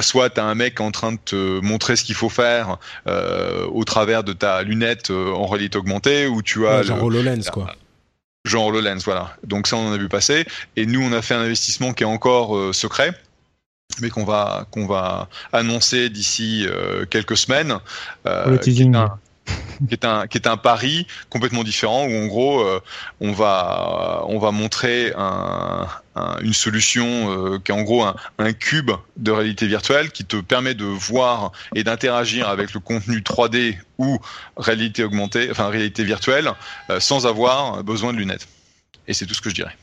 soit tu as un mec en train de te montrer ce qu'il faut faire au travers de ta lunette en réalité augmentée, ou tu as ouais, genre le, HoloLens, quoi genre HoloLens, voilà. Donc ça, on en a vu passer. Et nous, on a fait un investissement qui est encore euh, secret mais qu'on va qu'on va annoncer d'ici euh, quelques semaines. Euh, le teasing qui est un qui est un pari complètement différent où en gros euh, on va on va montrer un, une solution euh, qui est en gros un, un, cube de réalité virtuelle qui te permet de voir et d'interagir avec le contenu 3D ou réalité augmentée enfin réalité virtuelle euh, sans avoir besoin de lunettes et c'est tout ce que je dirais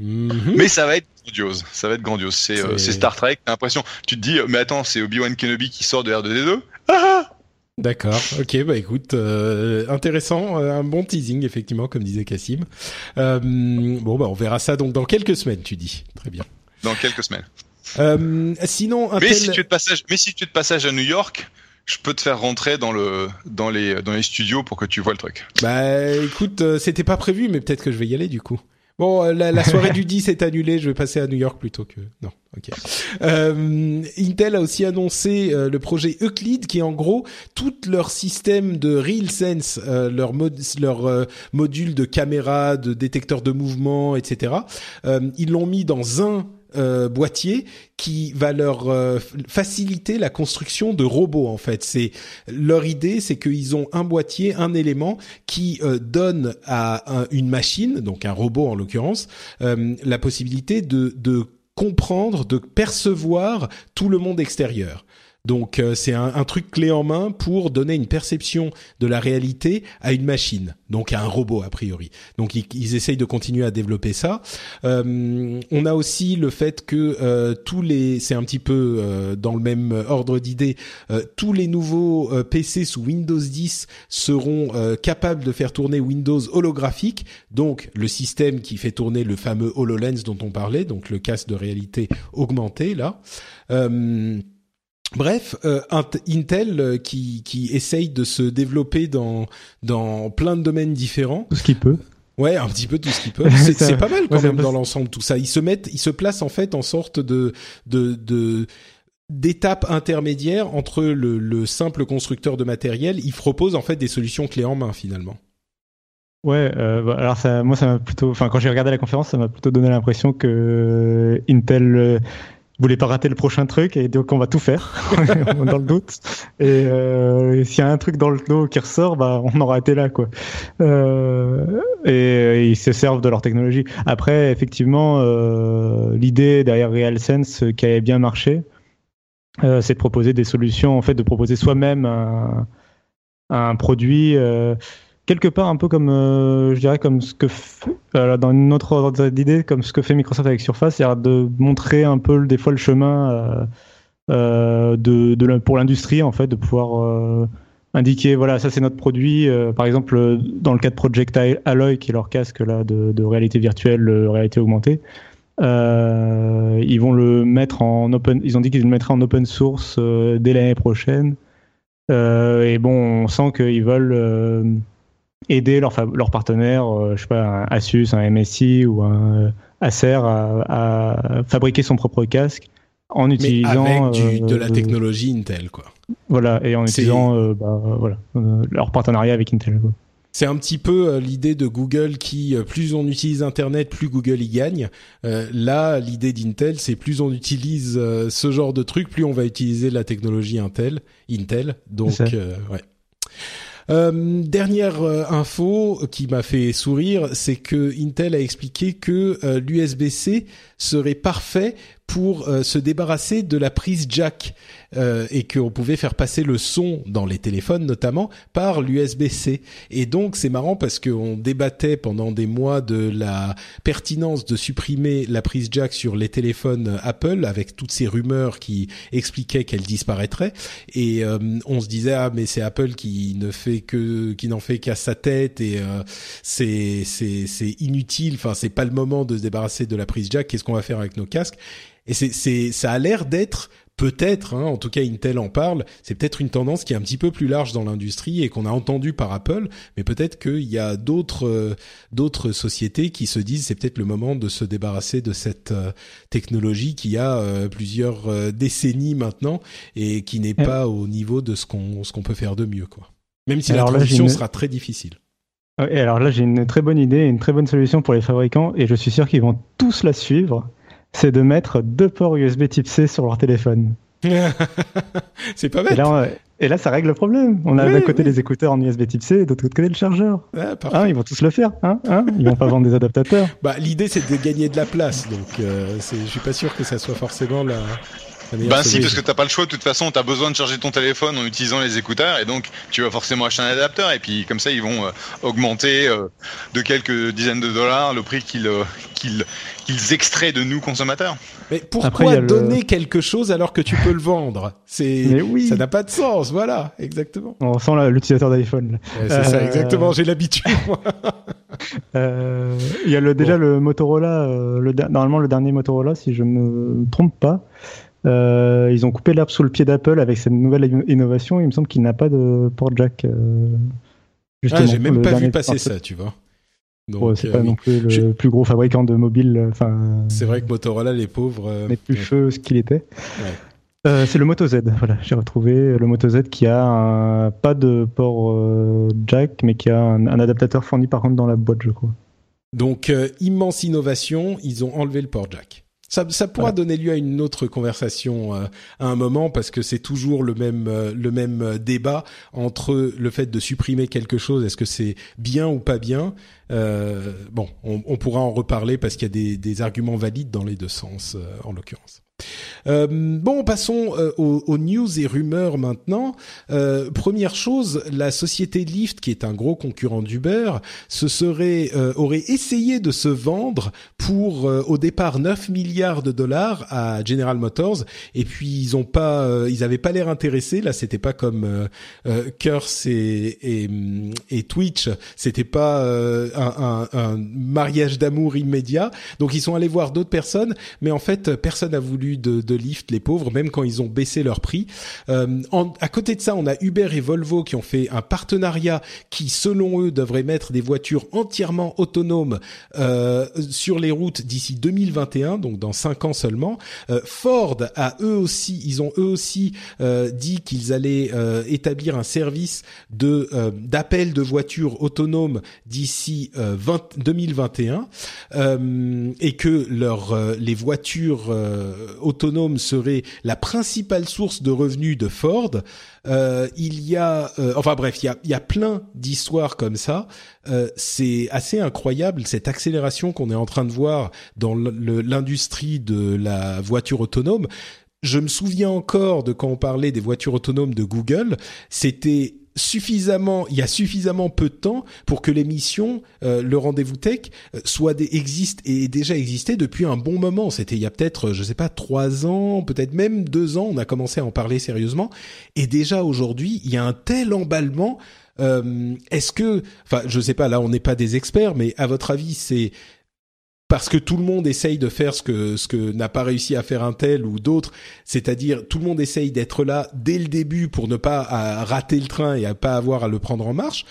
mhm. Mais ça va être grandiose, ça va être grandiose. C'est Star Trek. T'as l'impression, tu te dis, mais attends, c'est Obi Wan Kenobi qui sort de R2D2. Ah D'accord. Ok. Bah écoute, euh, intéressant, euh, un bon teasing effectivement, comme disait Cassim. Euh, bon bah on verra ça donc dans quelques semaines, tu dis. Très bien. Dans quelques semaines. Euh, sinon, un mais si tu es de passage, mais si tu es de passage à New York, je peux te faire rentrer dans le dans les dans les studios pour que tu vois le truc. Bah écoute, c'était pas prévu, mais peut-être que je vais y aller du coup. Bon, la, la soirée du 10 est annulée, je vais passer à New York plutôt que... Non, ok. Euh, Intel a aussi annoncé euh, le projet Euclid, qui est en gros tout leur système de RealSense, euh, leur, mod leur euh, module de caméra, de détecteur de mouvement, etc. ils l'ont mis dans un euh, boîtier qui va leur euh, faciliter la construction de robots en fait. C'est leur idée, c'est qu'ils ont un boîtier, un élément qui euh, donne à une machine, donc un robot en l'occurrence, la possibilité de, de comprendre, de percevoir tout le monde extérieur. Donc euh, c'est un, un, truc clé en main pour donner une perception de la réalité à une machine, donc à un robot a priori. Donc ils, ils essayent de continuer à développer ça. Euh, on a aussi le fait que euh, tous les, c'est un petit peu euh, dans le même ordre d'idée, euh, tous les nouveaux PC sous Windows 10 seront capables de faire tourner Windows holographique, donc le système qui fait tourner le fameux HoloLens dont on parlait, donc le casque de réalité augmentée là. Bref, euh, Intel euh, qui, qui essaye de se développer dans, dans plein de domaines différents. Tout ce qu'il peut. Ouais, un petit peu tout ce qu'il peut. C'est pas mal quand même dans l'ensemble tout ça. Ils se mettent, ils se placent en fait en sorte de de, de d'étape intermédiaire entre le, le, simple constructeur de matériel. Ils proposent en fait des solutions clés en main finalement. Ouais, euh, bah, alors ça, moi ça m'a plutôt, enfin quand j'ai regardé la conférence, ça m'a plutôt donné l'impression que Intel vous voulez pas rater le prochain truc et donc on va tout faire dans le doute. Et euh, s'il y a un truc dans le dos qui ressort, bah on aura été là quoi. Euh, et, ils se servent de leur technologie. Après, effectivement, euh, l'idée derrière RealSense qui avait bien marché, euh, c'est de proposer des solutions, en fait, de proposer soi-même un, un produit. Quelque part un peu comme euh, je dirais comme ce que euh, dans une autre ordre d'idée comme ce que fait Microsoft avec Surface c'est-à-dire de montrer un peu des fois le chemin euh, de, pour l'industrie en fait de pouvoir indiquer voilà ça c'est notre produit par exemple dans le cas de Project Alloy qui est leur casque là de, de réalité virtuelle réalité augmentée ils vont le mettre en open ils ont dit qu'ils le mettraient en open source dès l'année prochaine. Et bon on sent qu'ils veulent aider leurs leur partenaires, euh, je sais pas, un Asus, un MSI ou un euh, Acer à, fabriquer son propre casque en utilisant avec de la euh, technologie Intel, quoi. Voilà, et en utilisant bah, voilà, leur partenariat avec Intel. C'est un petit peu l'idée de Google qui, plus on utilise Internet, plus Google y gagne. là, l'idée d'Intel, c'est plus on utilise ce genre de truc, plus on va utiliser la technologie Intel. Intel, donc ouais. Euh, dernière euh, info qui m'a fait sourire, c'est que Intel a expliqué que euh, l'USB-C serait parfait pour se débarrasser de la prise jack euh, et qu'on pouvait faire passer le son dans les téléphones notamment par l'USB-C. Et donc c'est marrant parce qu'on débattait pendant des mois de la pertinence de supprimer la prise jack sur les téléphones Apple avec toutes ces rumeurs qui expliquaient qu'elle disparaîtrait. Et euh, on se disait ah mais c'est Apple qui ne fait que qui n'en fait qu'à sa tête et c'est c'est c'est inutile. Enfin c'est pas le moment de se débarrasser de la prise jack. Qu'est-ce qu'on va faire avec nos casques? Et c'est, c'est, ça a l'air d'être peut-être, hein, en tout cas Intel en parle, c'est peut-être une tendance qui est un petit peu plus large dans l'industrie et qu'on a entendu par Apple, mais peut-être qu'il y a d'autres euh, d'autres sociétés qui se disent c'est peut-être le moment de se débarrasser de cette euh, technologie qui a euh, plusieurs décennies maintenant et qui n'est pas au niveau de ce qu'on ce qu'on peut faire de mieux quoi. Même si la transition sera très difficile. Et alors là, j'ai une très bonne idée, une très bonne solution pour les fabricants, et je suis sûr qu'ils vont tous la suivre. C'est de mettre deux ports USB Type C sur leur téléphone. c'est pas bête. Et là, ça règle le problème. On a d'un côté les écouteurs en USB Type C, et de l'autre côté le chargeur. Hein, ils vont tous le faire. Hein, hein ils vont pas vendre des adaptateurs. Bah, l'idée c'est de gagner de la place, donc euh, je suis pas sûr que ça soit forcément la, ben si, parce que t'as pas le choix. De toute façon, t'as besoin de charger ton téléphone en utilisant les écouteurs, et donc tu vas forcément acheter un adapteur. Et puis comme ça, ils vont euh, augmenter euh, de quelques dizaines de dollars le prix qu'ils euh, qu'ils qu'ils extraient de nous consommateurs. Mais pourquoi donner quelque chose alors que tu peux le vendre? C'est oui. ça n'a pas de sens. Voilà, exactement. On sent l'utilisateur d'iPhone. c'est ça, exactement. J'ai l'habitude. Il y a le, déjà le Motorola, le, normalement le dernier Motorola, si je me trompe pas. Euh, ils ont coupé l'herbe sous le pied d'Apple avec cette nouvelle innovation. Il me semble qu'il n'a pas de port jack. Euh, ah, j'ai même pas vu passer ça, tu vois. c'est pas euh, non plus le plus gros fabricant de mobile. Enfin, c'est vrai que Motorola, les pauvres, n'est plus feu ce qu'il était. c'est le Moto Z. Voilà, j'ai retrouvé le Moto Z qui a pas de port jack, mais qui a un, adaptateur fourni par contre dans la boîte, je crois. Donc immense innovation. Ils ont enlevé le port jack. Ça, ça pourra donner lieu à une autre conversation euh, à un moment parce que c'est toujours le même euh, le même euh, débat entre le fait de supprimer quelque chose, est-ce que c'est bien ou pas bien. bon, on, on, pourra en reparler parce qu'il y a des, des, arguments valides dans les deux sens en l'occurrence. Euh, bon, passons euh, aux, news et rumeurs maintenant. Euh, première chose, la société Lyft, qui est un gros concurrent d'Uber, se serait aurait essayé de se vendre pour au départ 9 milliards de dollars à General Motors, et puis ils ont pas, ils avaient pas l'air intéressés. Là, c'était pas comme Curse et, et, Twitch, c'était pas un, un, un mariage d'amour immédiat. Donc ils sont allés voir d'autres personnes, mais en fait personne n'a voulu de, de Lyft, les pauvres, même quand ils ont baissé leur prix. Euh, à côté de ça, on a Uber et Volvo qui ont fait un partenariat qui, selon eux, devrait mettre des voitures entièrement autonomes euh, sur les routes d'ici 2021, donc dans cinq ans seulement. Euh, Ford a eux aussi, ils ont eux aussi euh, dit qu'ils allaient établir un service de d'appel de voitures autonomes d'ici 2021 et que leur les voitures autonomes serait la principale source de revenus de Ford. Euh, il y a, euh, enfin bref, il y a, il y a plein d'histoires comme ça. Euh, c'est assez incroyable cette accélération qu'on est en train de voir dans l'industrie de la voiture autonome. Je me souviens encore de quand on parlait des voitures autonomes de Google. C'était suffisamment, il y a suffisamment peu de temps pour que l'émission, euh, le rendez-vous tech, euh, soit des, existe et déjà existé depuis un bon moment. C'était il y a peut-être, je sais pas, trois ans, peut-être même deux ans, on a commencé à en parler sérieusement. Et déjà aujourd'hui, il y a un tel emballement. Euh, Est-ce que, enfin, je sais pas, là, on n'est pas des experts, mais à votre avis, c'est parce que tout le monde essaye de faire ce que ce que n'a pas réussi à faire un tel ou d'autres, c'est-à-dire tout le monde essaye d'être là dès le début pour ne pas rater le train et à pas avoir à le prendre en marche.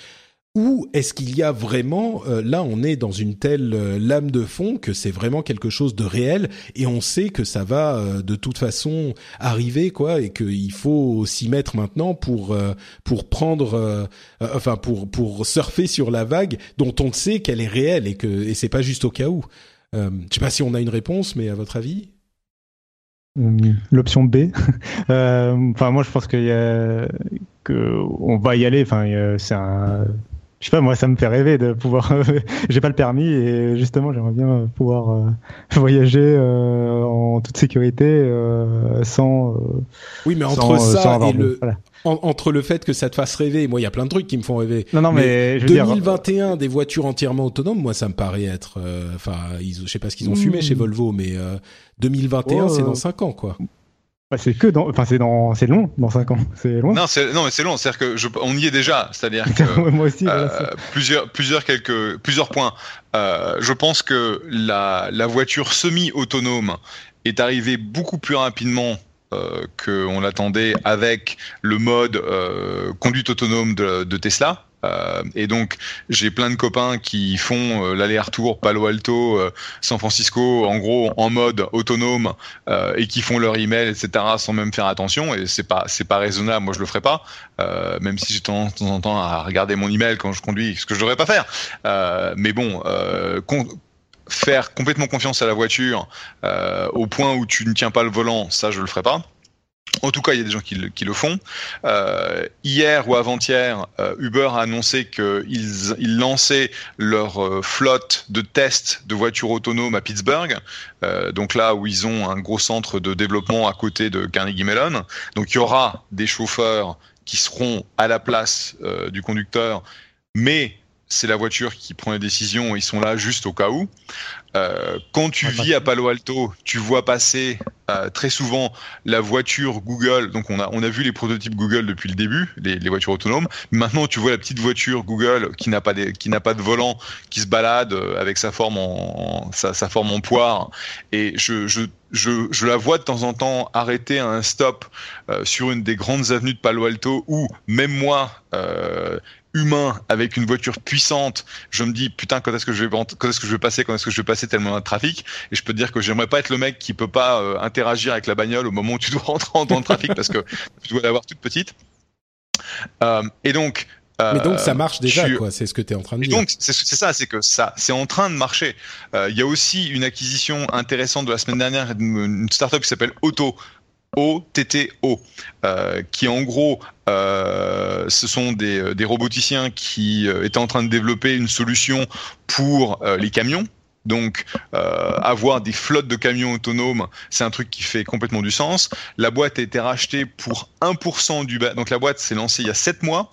Ou est-ce qu'il y a vraiment, euh, là on est dans une telle euh, lame de fond que c'est vraiment quelque chose de réel et on sait que ça va euh, de toute façon arriver quoi et qu'il faut s'y mettre maintenant pour pour prendre, enfin pour pour surfer sur la vague dont on sait qu'elle est réelle et que et c'est pas juste au cas où. Je sais pas si on a une réponse, mais à votre avis L'option B. Enfin moi je pense qu'il va y aller. Enfin c'est un je sais pas, moi, ça me fait rêver de pouvoir. J'ai pas le permis et justement, j'aimerais bien pouvoir euh, voyager euh, en toute sécurité euh, sans. oui, mais entre ça et le. entre le fait que ça te fasse rêver, moi il y a plein de trucs qui me font rêver. Non non mais, mais 2021 des voitures entièrement autonomes, moi ça me paraît être enfin je sais pas ce qu'ils ont fumé hmm. chez Volvo mais 2021 c'est dans 5 ans quoi. Bah, c'est que dans, enfin c'est dans, c'est long dans 5 ans, c'est loin. Non, c'est non mais c'est long, c'est-à-dire que je, on y est déjà, c'est-à-dire que moi aussi, euh, plusieurs, plusieurs quelques, plusieurs points. Euh, je pense que la, la voiture semi-autonome est arrivée beaucoup plus rapidement euh, qu'on l'attendait avec le mode euh, conduite autonome de, de Tesla. Euh, et donc j'ai plein de copains qui font euh, l'aller-retour Palo Alto, euh, San Francisco, en gros en mode autonome et qui font leur email, etc. sans même faire attention. Et c'est pas c'est pas raisonnable. Moi je le ferai pas, même si j'ai tendance de temps en temps à regarder mon email quand je conduis, ce que je devrais pas faire. mais bon. faire complètement confiance à la voiture au point où tu ne tiens pas le volant, ça je le ferai pas. En tout cas, il y a des gens qui, le, font. Euh, hier ou avant-hier, euh, Uber a annoncé qu'ils ils lançaient leur euh, flotte de tests de voitures autonomes à Pittsburgh, donc là où ils ont un gros centre de développement à côté de Carnegie Mellon. Donc il y aura des chauffeurs qui seront à la place du conducteur, mais c'est la voiture qui prend les décisions, ils sont là juste au cas où. Euh, quand tu vis à Palo Alto, tu vois passer euh, très souvent la voiture Google. Donc on a on a vu les prototypes Google depuis le début, les, les voitures autonomes. Maintenant tu vois la petite voiture Google qui n'a pas qui n'a pas de volant, qui se balade euh, avec sa forme en, sa, sa, forme en poire. Et je, je je, je, la vois de temps en temps arrêter à un stop euh, sur une des grandes avenues de Palo Alto où même moi, euh, humain avec une voiture puissante, je me dis putain quand est-ce que je vais quand est-ce que je vais passer, quand est-ce que je vais passer tellement de trafic? Et je peux te dire que j'aimerais pas être le mec qui peut pas euh, interagir avec la bagnole au moment où tu dois rentrer dans le trafic parce que tu dois l'avoir toute petite. Euh, et donc euh, mais donc ça marche déjà, quoi. C'est ce que tu es en train de dire. Donc c'est ça, c'est que ça, c'est en train de marcher. Euh, il y a aussi une acquisition intéressante de la semaine dernière d'une startup qui s'appelle Auto. OTTO, euh, qui en gros, euh, ce sont des, euh, des roboticiens qui euh, étaient en train de développer une solution pour euh, les camions. Donc, avoir des flottes de camions autonomes, c'est un truc qui fait complètement du sens. La boîte a été rachetée pour 1% du... Donc, la boîte s'est lancée il y a 7 mois.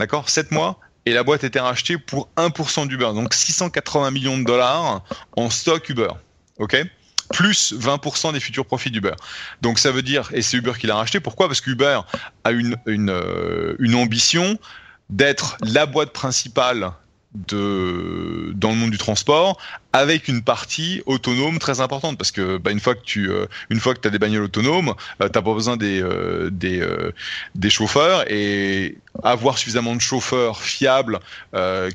D'accord 7 mois et la boîte a été rachetée pour 1% d'Uber, donc 680 millions de dollars en stock Uber. Ok? Plus 20% des futurs profits d'Uber. Donc ça veut dire, et c'est Uber qui l'a racheté, pourquoi? Parce qu'Uber a une, une, euh, une ambition d'être la boîte principale de dans le monde du transport avec une partie autonome très importante. Parce que bah, une fois que tu euh, une fois que tu as des bagnoles autonomes euh, t'as pas besoin des euh, des euh, des chauffeurs. Et avoir suffisamment de chauffeurs fiables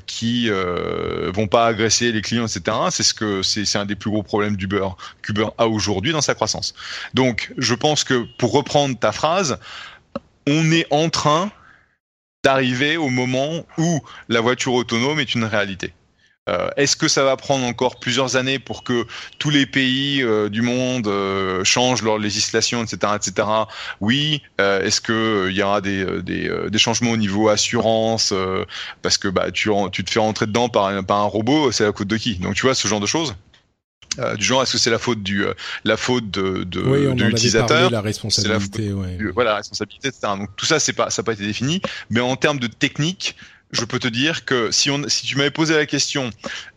qui vont pas agresser les clients etc c'est ce que c'est un des plus gros problèmes d'Uber qu'Uber a aujourd'hui dans sa croissance. Donc je pense que pour reprendre ta phrase on est en train d'arriver au moment où la voiture autonome est une réalité. Euh, Est-ce que ça va prendre encore plusieurs années pour que tous les pays euh, du monde euh, changent leur législation, etc., etc. Oui. Est-ce que il y aura des, changements au niveau assurance parce que bah tu, te fais rentrer dedans par un, par un robot, c'est la faute de qui? Donc tu vois ce genre de choses. Euh, du genre est-ce que c'est la faute du euh, la faute de, de, de l'utilisateur la responsabilité ouais. voilà la responsabilité etc donc tout ça c'est pas ça n'a pas été défini mais en termes de technique je peux te dire que si, on, si tu m'avais posé la question,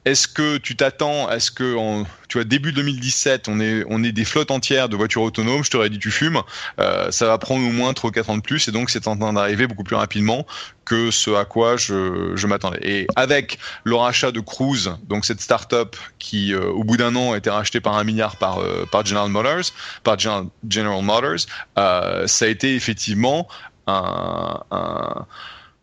est-ce que tu t'attends, est-ce que en, tu vois début 2017, on est on est des flottes entières de voitures autonomes, je t'aurais dit tu fumes, euh, ça va prendre au moins 3 ou 4 ans de plus et donc c'est en train d'arriver beaucoup plus rapidement que ce à quoi je, je m'attendais. Et avec le rachat de Cruise, donc cette start-up qui euh, au bout d'un an a été rachetée par un milliard par euh, par General Motors, par General, General Motors, euh, ça a été effectivement un, un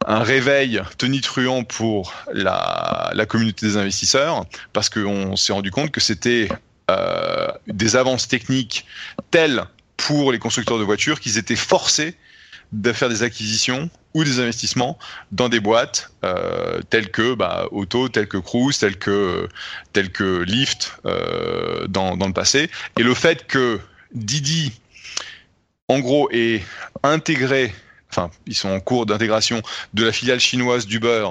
un réveil tonitruant pour la, la communauté des investisseurs parce qu'on s'est rendu compte que c'était euh, des avances techniques telles pour les constructeurs de voitures qu'ils étaient forcés de faire des acquisitions ou des investissements dans des boîtes euh, telles que bah, Auto, telles que Cruise, telles que telles que Lyft euh, dans, dans le passé. Et le fait que Didi, en gros, ait intégré enfin, ils sont en cours d'intégration de la filiale chinoise d'Uber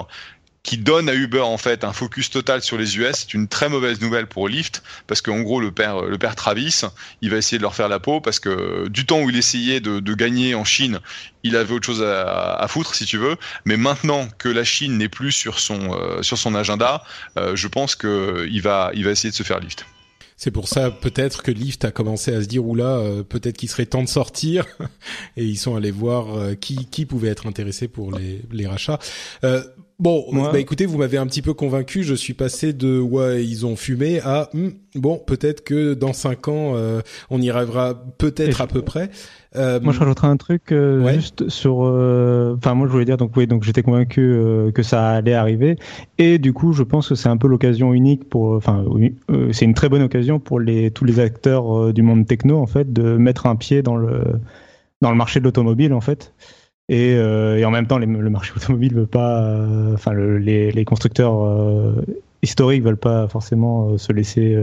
qui donne à Uber en fait un focus total sur les US, c'est une très mauvaise nouvelle pour Lyft parce qu'en gros le père le père Travis, il va essayer de leur faire la peau parce que du temps où il essayait de, gagner en Chine, il avait autre chose à, foutre si tu veux, mais maintenant que la Chine n'est plus sur son euh, agenda, euh, je pense que il va essayer de se faire Lyft. C'est pour ça peut-être que Lyft a commencé à se dire oula, euh, peut-être qu'il serait temps de sortir et ils sont allés voir euh, qui qui pouvait être intéressé pour les les rachats. Euh, bon, bah écoutez, vous m'avez un petit peu convaincu. Je suis passé de ouais ils ont fumé à hmm, bon peut-être que dans cinq ans euh, on y rêvera peut-être à peu près. Euh, moi, je rajouterais un truc euh, juste sur. Euh, enfin, moi, je voulais dire donc oui, donc j'étais convaincu que ça allait arriver, et du coup, je pense que c'est un peu l'occasion unique pour. Enfin, c'est une très bonne occasion pour les tous les acteurs du monde techno en fait de mettre un pied dans le dans le marché de l'automobile en fait. Et, et, en même temps, le marché automobile veut pas. Enfin, les, les, constructeurs historiques veulent pas forcément se laisser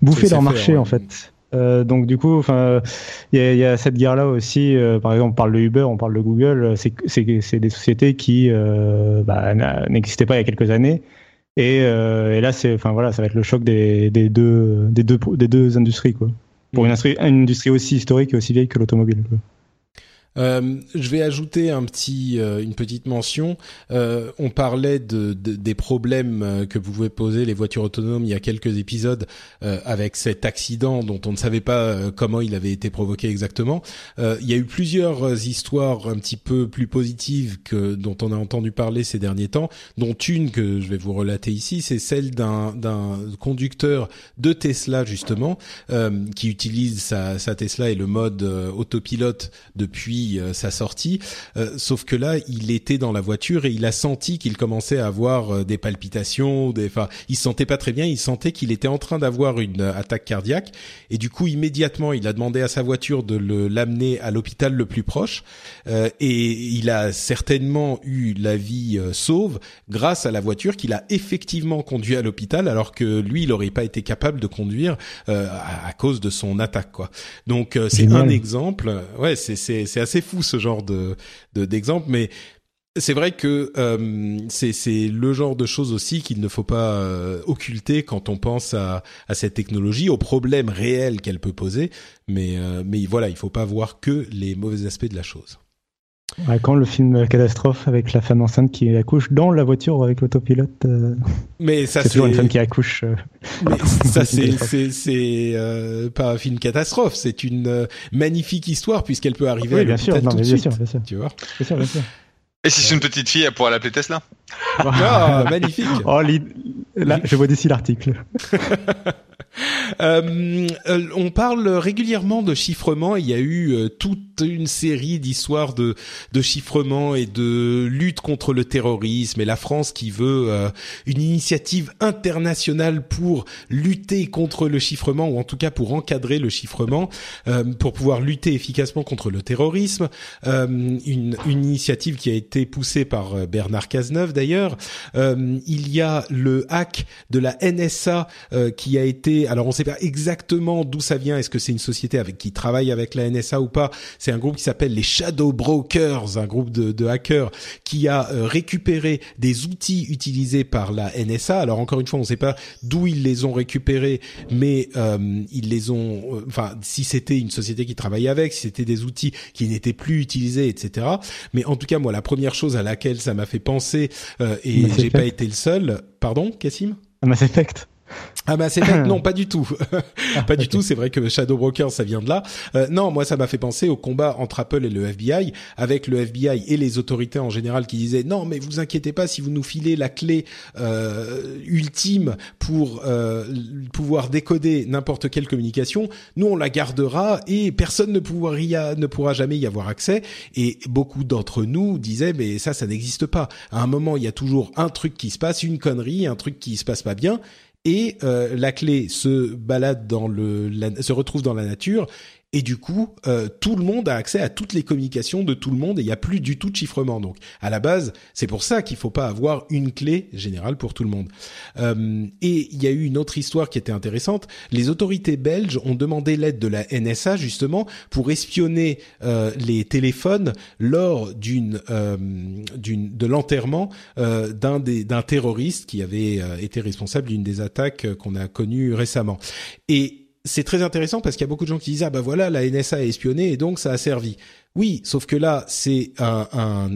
bouffer leur marché en fait. Euh, donc du coup, enfin, il y, a, cette guerre-là aussi. Euh, par exemple, on parle de Uber, on parle de Google. C'est des sociétés qui euh, bah, n'existaient pas il y a quelques années. Et, et là, c'est, enfin voilà, ça va être le choc des, des, deux, des deux, des deux industries quoi. Pour une mm. industrie, une industrie aussi historique et aussi vieille que l'automobile. Euh, je vais ajouter un petit, euh, une petite mention. Euh, on parlait de, de, des problèmes que pouvaient poser les voitures autonomes il y a quelques épisodes avec cet accident dont on ne savait pas comment il avait été provoqué exactement. il y a eu plusieurs histoires un petit peu plus positives que dont on a entendu parler ces derniers temps, dont une que je vais vous relater ici, c'est celle d'un conducteur de Tesla justement qui utilise sa Tesla et le mode autopilote depuis euh, sa sortie. Euh, sauf que là, il était dans la voiture et il a senti qu'il commençait à avoir euh, des palpitations, des, enfin, il se sentait pas très bien. Il sentait qu'il était en train d'avoir une attaque cardiaque et du coup, immédiatement, il a demandé à sa voiture de l'amener à l'hôpital le plus proche et il a certainement eu la vie sauve grâce à la voiture qu'il a effectivement conduit à l'hôpital alors que lui, il n'aurait pas été capable de conduire à, cause de son attaque, quoi. Donc c'est un exemple. Ouais, c'est c'est c'est c'est fou ce genre de d'exemple, mais c'est vrai que euh, c'est le genre de choses aussi qu'il ne faut pas euh, occulter quand on pense à, à cette technologie, aux problèmes réels qu'elle peut poser. Mais euh, mais voilà, il faut pas voir que les mauvais aspects de la chose. Quand le film catastrophe avec la femme enceinte qui accouche dans la voiture avec l'autopilote. mais ça c'est toujours une femme qui accouche. Mais ça c'est c'est c'est pas un film catastrophe, c'est une magnifique histoire puisqu'elle peut arriver. Oui, bien sûr, non, mais bien, sûr, bien sûr, Tu vois. Bien sûr, bien sûr. Et si c'est une petite fille, elle pourra l'appeler Tesla. Ah, magnifique. Oh, là, je vois d'ici l'article. Euh, euh, on parle régulièrement de chiffrement. Il y a eu euh, toute une série d'histoires de, de chiffrement et de lutte contre le terrorisme et la France qui veut une initiative internationale pour lutter contre le chiffrement ou en tout cas pour encadrer le chiffrement, pour pouvoir lutter efficacement contre le terrorisme. Une, une, initiative qui a été poussée par Bernard Cazeneuve d'ailleurs. il y a le hack de la NSA qui a été alors on sait pas exactement d'où ça vient. Est-ce que c'est une société avec qui travaille avec la NSA ou pas? C'est un groupe qui s'appelle les Shadow Brokers, un groupe de, de hackers qui a euh, récupéré des outils utilisés par la NSA. Alors encore une fois, on ne sait pas d'où ils les ont récupérés, mais euh, ils les ont. Euh, enfin, si c'était une société qui travaillait avec, si c'était des outils qui n'étaient plus utilisés, etc. Mais en tout cas, moi, la première chose à laquelle ça m'a fait penser, et j'ai pas été le seul. Pardon, Cassim Mass Effect. Ah bah c'est non pas du tout, ah, pas du tout. C'est vrai que Shadow Broker ça vient de là. Euh, non, moi ça m'a fait penser au combat entre Apple et le FBI, avec le FBI et les autorités en général qui disaient non mais vous inquiétez pas si vous nous filez la clé euh, ultime pour euh, pouvoir décoder n'importe quelle communication, nous on la gardera et personne ne pourra ne pourra jamais y avoir accès. Et beaucoup d'entre nous disaient mais ça ça n'existe pas. À un moment il y a toujours un truc qui se passe, une connerie, un truc qui se passe pas bien et euh, la clé se balade dans le, se retrouve dans la nature et du coup, euh, tout le monde a accès à toutes les communications de tout le monde et il n'y a plus du tout de chiffrement. Donc, à la base, c'est pour ça qu'il faut pas avoir une clé générale pour tout le monde. Euh, et il y a eu une autre histoire qui était intéressante. Les autorités belges ont demandé l'aide de la NSA justement pour espionner euh, les téléphones lors d'une euh, d'une de l'enterrement euh, d'un des d'un terroriste qui avait été responsable d'une des attaques qu'on a connues récemment. Et c'est très intéressant parce qu'il y a beaucoup de gens qui disent ah bah voilà la NSA a espionné et donc ça a servi. Oui, sauf que là c'est un,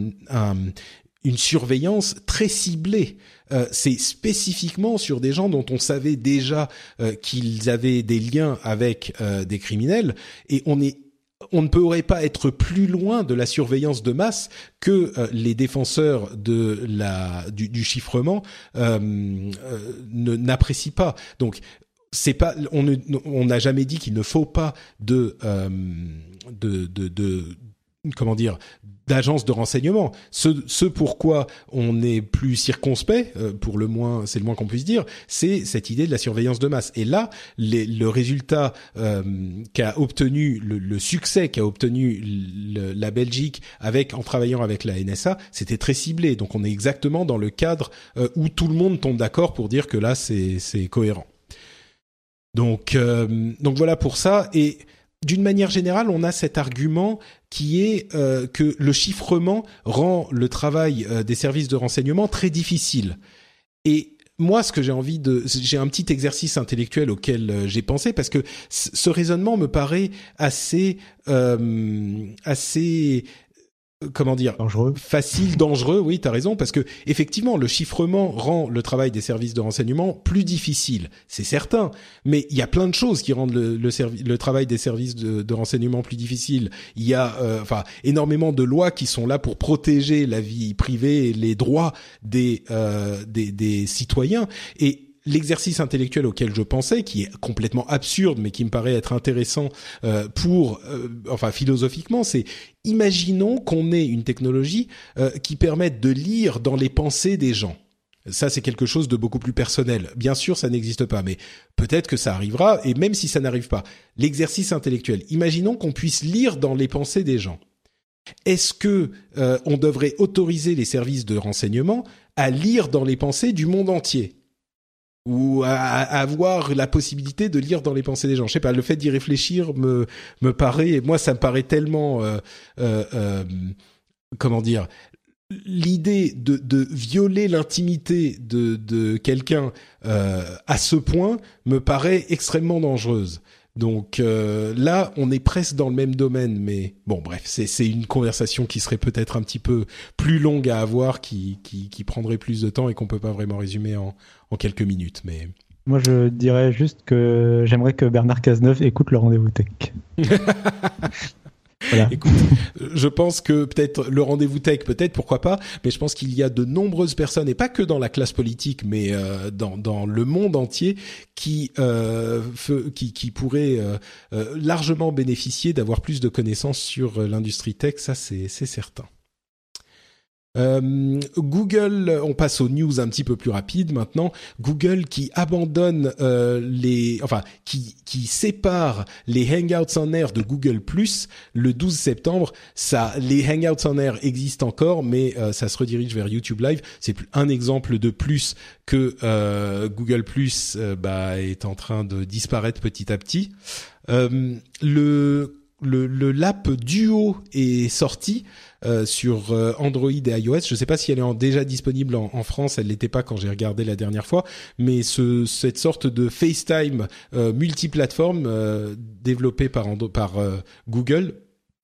une surveillance très ciblée. Euh, c'est spécifiquement sur des gens dont on savait déjà euh, qu'ils avaient des liens avec euh, des criminels et on est on ne pourrait pas être plus loin de la surveillance de masse que les défenseurs de la du, chiffrement n'apprécient pas. Donc c'est pas, on n'a jamais dit qu'il ne faut pas de, euh, de, de, de, comment dire, d'agences de renseignement. Ce, ce pourquoi on est plus circonspect, euh, pour le moins, c'est le moins qu'on puisse dire, c'est cette idée de la surveillance de masse. Et là, les, le résultat euh, qu'a obtenu, le, le succès qu'a obtenu le, la Belgique avec en travaillant avec la NSA, c'était très ciblé. Donc on est exactement dans le cadre euh, où tout le monde tombe d'accord pour dire que là c'est cohérent. Donc euh, donc voilà pour ça et d'une manière générale, on a cet argument qui est euh, que le chiffrement rend le travail euh, des services de renseignement très difficile. Et moi, ce que j'ai envie de, j'ai un petit exercice intellectuel auquel euh, j'ai pensé parce que ce raisonnement me paraît assez, assez comment dire dangereux. facile dangereux oui tu as raison parce que effectivement le chiffrement rend le travail des services de renseignement plus difficile c'est certain mais il y a plein de choses qui rendent le, le, le travail des services de, de, renseignement plus difficile. Il y a euh, enfin énormément de lois qui sont là pour protéger la vie privée et les droits des euh, des, des citoyens et l'exercice intellectuel auquel je pensais, qui est complètement absurde, mais qui me paraît être intéressant euh, pour, euh, enfin philosophiquement, c'est imaginons qu'on ait une technologie euh, qui permette de lire dans les pensées des gens. Ça, c'est quelque chose de beaucoup plus personnel. Bien sûr, ça n'existe pas, mais peut-être que ça arrivera, et même si ça n'arrive pas, l'exercice intellectuel, imaginons qu'on puisse lire dans les pensées des gens. Est-ce que on devrait autoriser les services de renseignement à lire dans les pensées du monde entier? Ou à, avoir la possibilité de lire dans les pensées des gens. Je sais pas, le fait d'y réfléchir me paraît, moi ça me paraît tellement, euh, euh, euh, comment dire, l'idée de, violer l'intimité de, de quelqu'un à ce point me paraît extrêmement dangereuse. Donc euh, là, on est presque dans le même domaine, mais bon, bref, c'est une conversation qui serait peut-être un petit peu plus longue à avoir, qui, qui, qui prendrait plus de temps et qu'on peut pas vraiment résumer en, en quelques minutes. Mais moi, je dirais juste que j'aimerais que Bernard Cazeneuve écoute le rendez-vous tech. Écoute, je pense que peut-être le rendez-vous tech, peut-être, pourquoi pas, mais je pense qu'il y a de nombreuses personnes, et pas que dans la classe politique, mais euh, dans, le monde entier, qui, euh, pourraient euh, largement bénéficier d'avoir plus de connaissances sur l'industrie tech, ça c'est certain. Euh, Google, on passe aux news un petit peu plus rapides maintenant. Google qui abandonne euh, les, enfin qui sépare les Hangouts en Air de Google Plus le 12 septembre. Ça, les Hangouts en Air existent encore, mais euh, ça se redirige vers YouTube Live. C'est un exemple de plus que euh, Google Plus bah, est en train de disparaître petit à petit. le le, le lap Duo est sorti. Euh, sur euh, Android et iOS. Je ne sais pas si elle est déjà disponible en, en France. Elle l'était pas quand j'ai regardé la dernière fois, mais ce, cette sorte de FaceTime euh, multiplateforme euh, développée par, par Google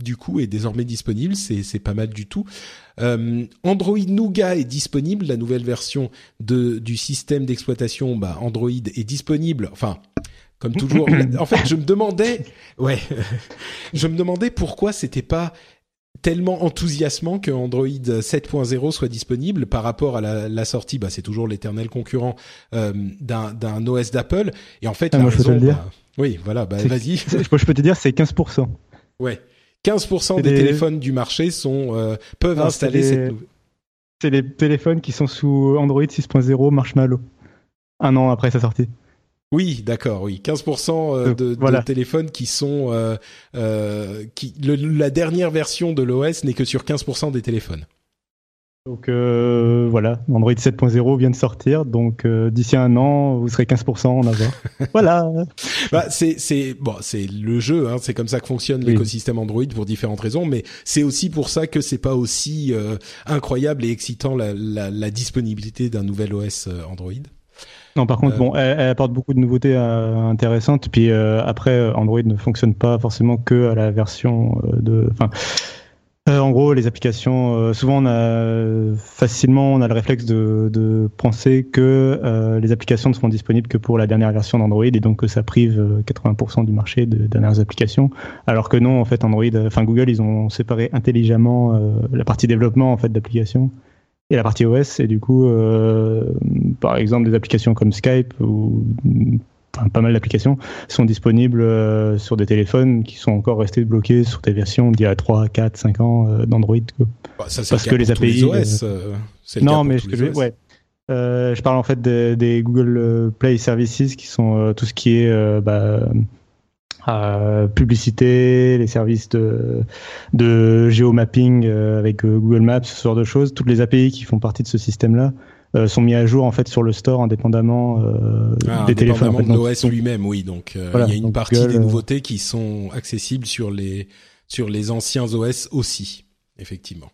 du coup est désormais disponible, c'est c'est pas mal du tout. Euh, Android Nougat est disponible, la nouvelle version de du système d'exploitation bah, Android est disponible. Enfin, comme toujours. en fait, je me demandais, ouais, je me demandais pourquoi c'était pas tellement enthousiasmant que Android 7.0 soit disponible par rapport à la, la sortie. Bah, c'est toujours l'éternel concurrent euh, d'un OS d'Apple. Et en fait, ah, la moi, raison, je peux te le dire. bah, oui, voilà, bah, vas-y. je peux te dire, c'est 15%. Ouais, 15% des, des, téléphones du marché sont euh, peuvent non, installer cette. C'est les téléphones qui sont sous Android 6.0 Marshmallow. Un an après sa sortie. Oui, d'accord, oui, 15% euh, de, voilà. de, téléphones qui sont euh, euh, qui le, la dernière version de l'OS n'est que sur 15% des téléphones. Donc euh, voilà, Android 7.0 vient de sortir, donc euh, d'ici un an, vous serez 15% en avoir. voilà. Bah, c'est c'est bon, c'est le jeu, hein, c'est comme ça que fonctionne Oui. l'écosystème Android pour différentes raisons, mais c'est aussi pour ça que c'est pas aussi euh, incroyable et excitant la, la, la disponibilité d'un nouvel OS euh, Android. Non, par contre, Euh, bon, elle, elle apporte beaucoup de nouveautés euh, intéressantes. Puis euh, après, Android ne fonctionne pas forcément que à la version euh, de. Enfin, euh, en gros, les applications. euh, souvent, on a facilement, on a le réflexe de, de penser que euh, les applications ne seront disponibles que pour la dernière version d'Android et donc que ça prive euh, 80% du marché de dernières applications. Alors que non, en fait, Android, euh, enfin Google, ils ont séparé intelligemment euh, la partie développement en fait d'applications et la partie OS et du coup euh, par exemple des applications comme Skype ou pas mal d'applications sont disponibles sur des téléphones qui sont encore restés bloqués sur des versions d'il y a 3, 4, 5 ans d'Android. Bah, Parce que les API. OS, non, mais je, ouais. je parle en fait des, Google Play Services qui sont tout ce qui est bah, euh, publicité, les services de, de géomapping euh, avec euh, Google Maps, ce genre de choses. Toutes les API qui font partie de ce système-là euh, sont mis à jour en fait sur le store indépendamment ah, des téléphones. de l'OS lui-même, oui. Donc il y a une partie des nouveautés qui sont accessibles sur les sur les anciens OS aussi, effectivement.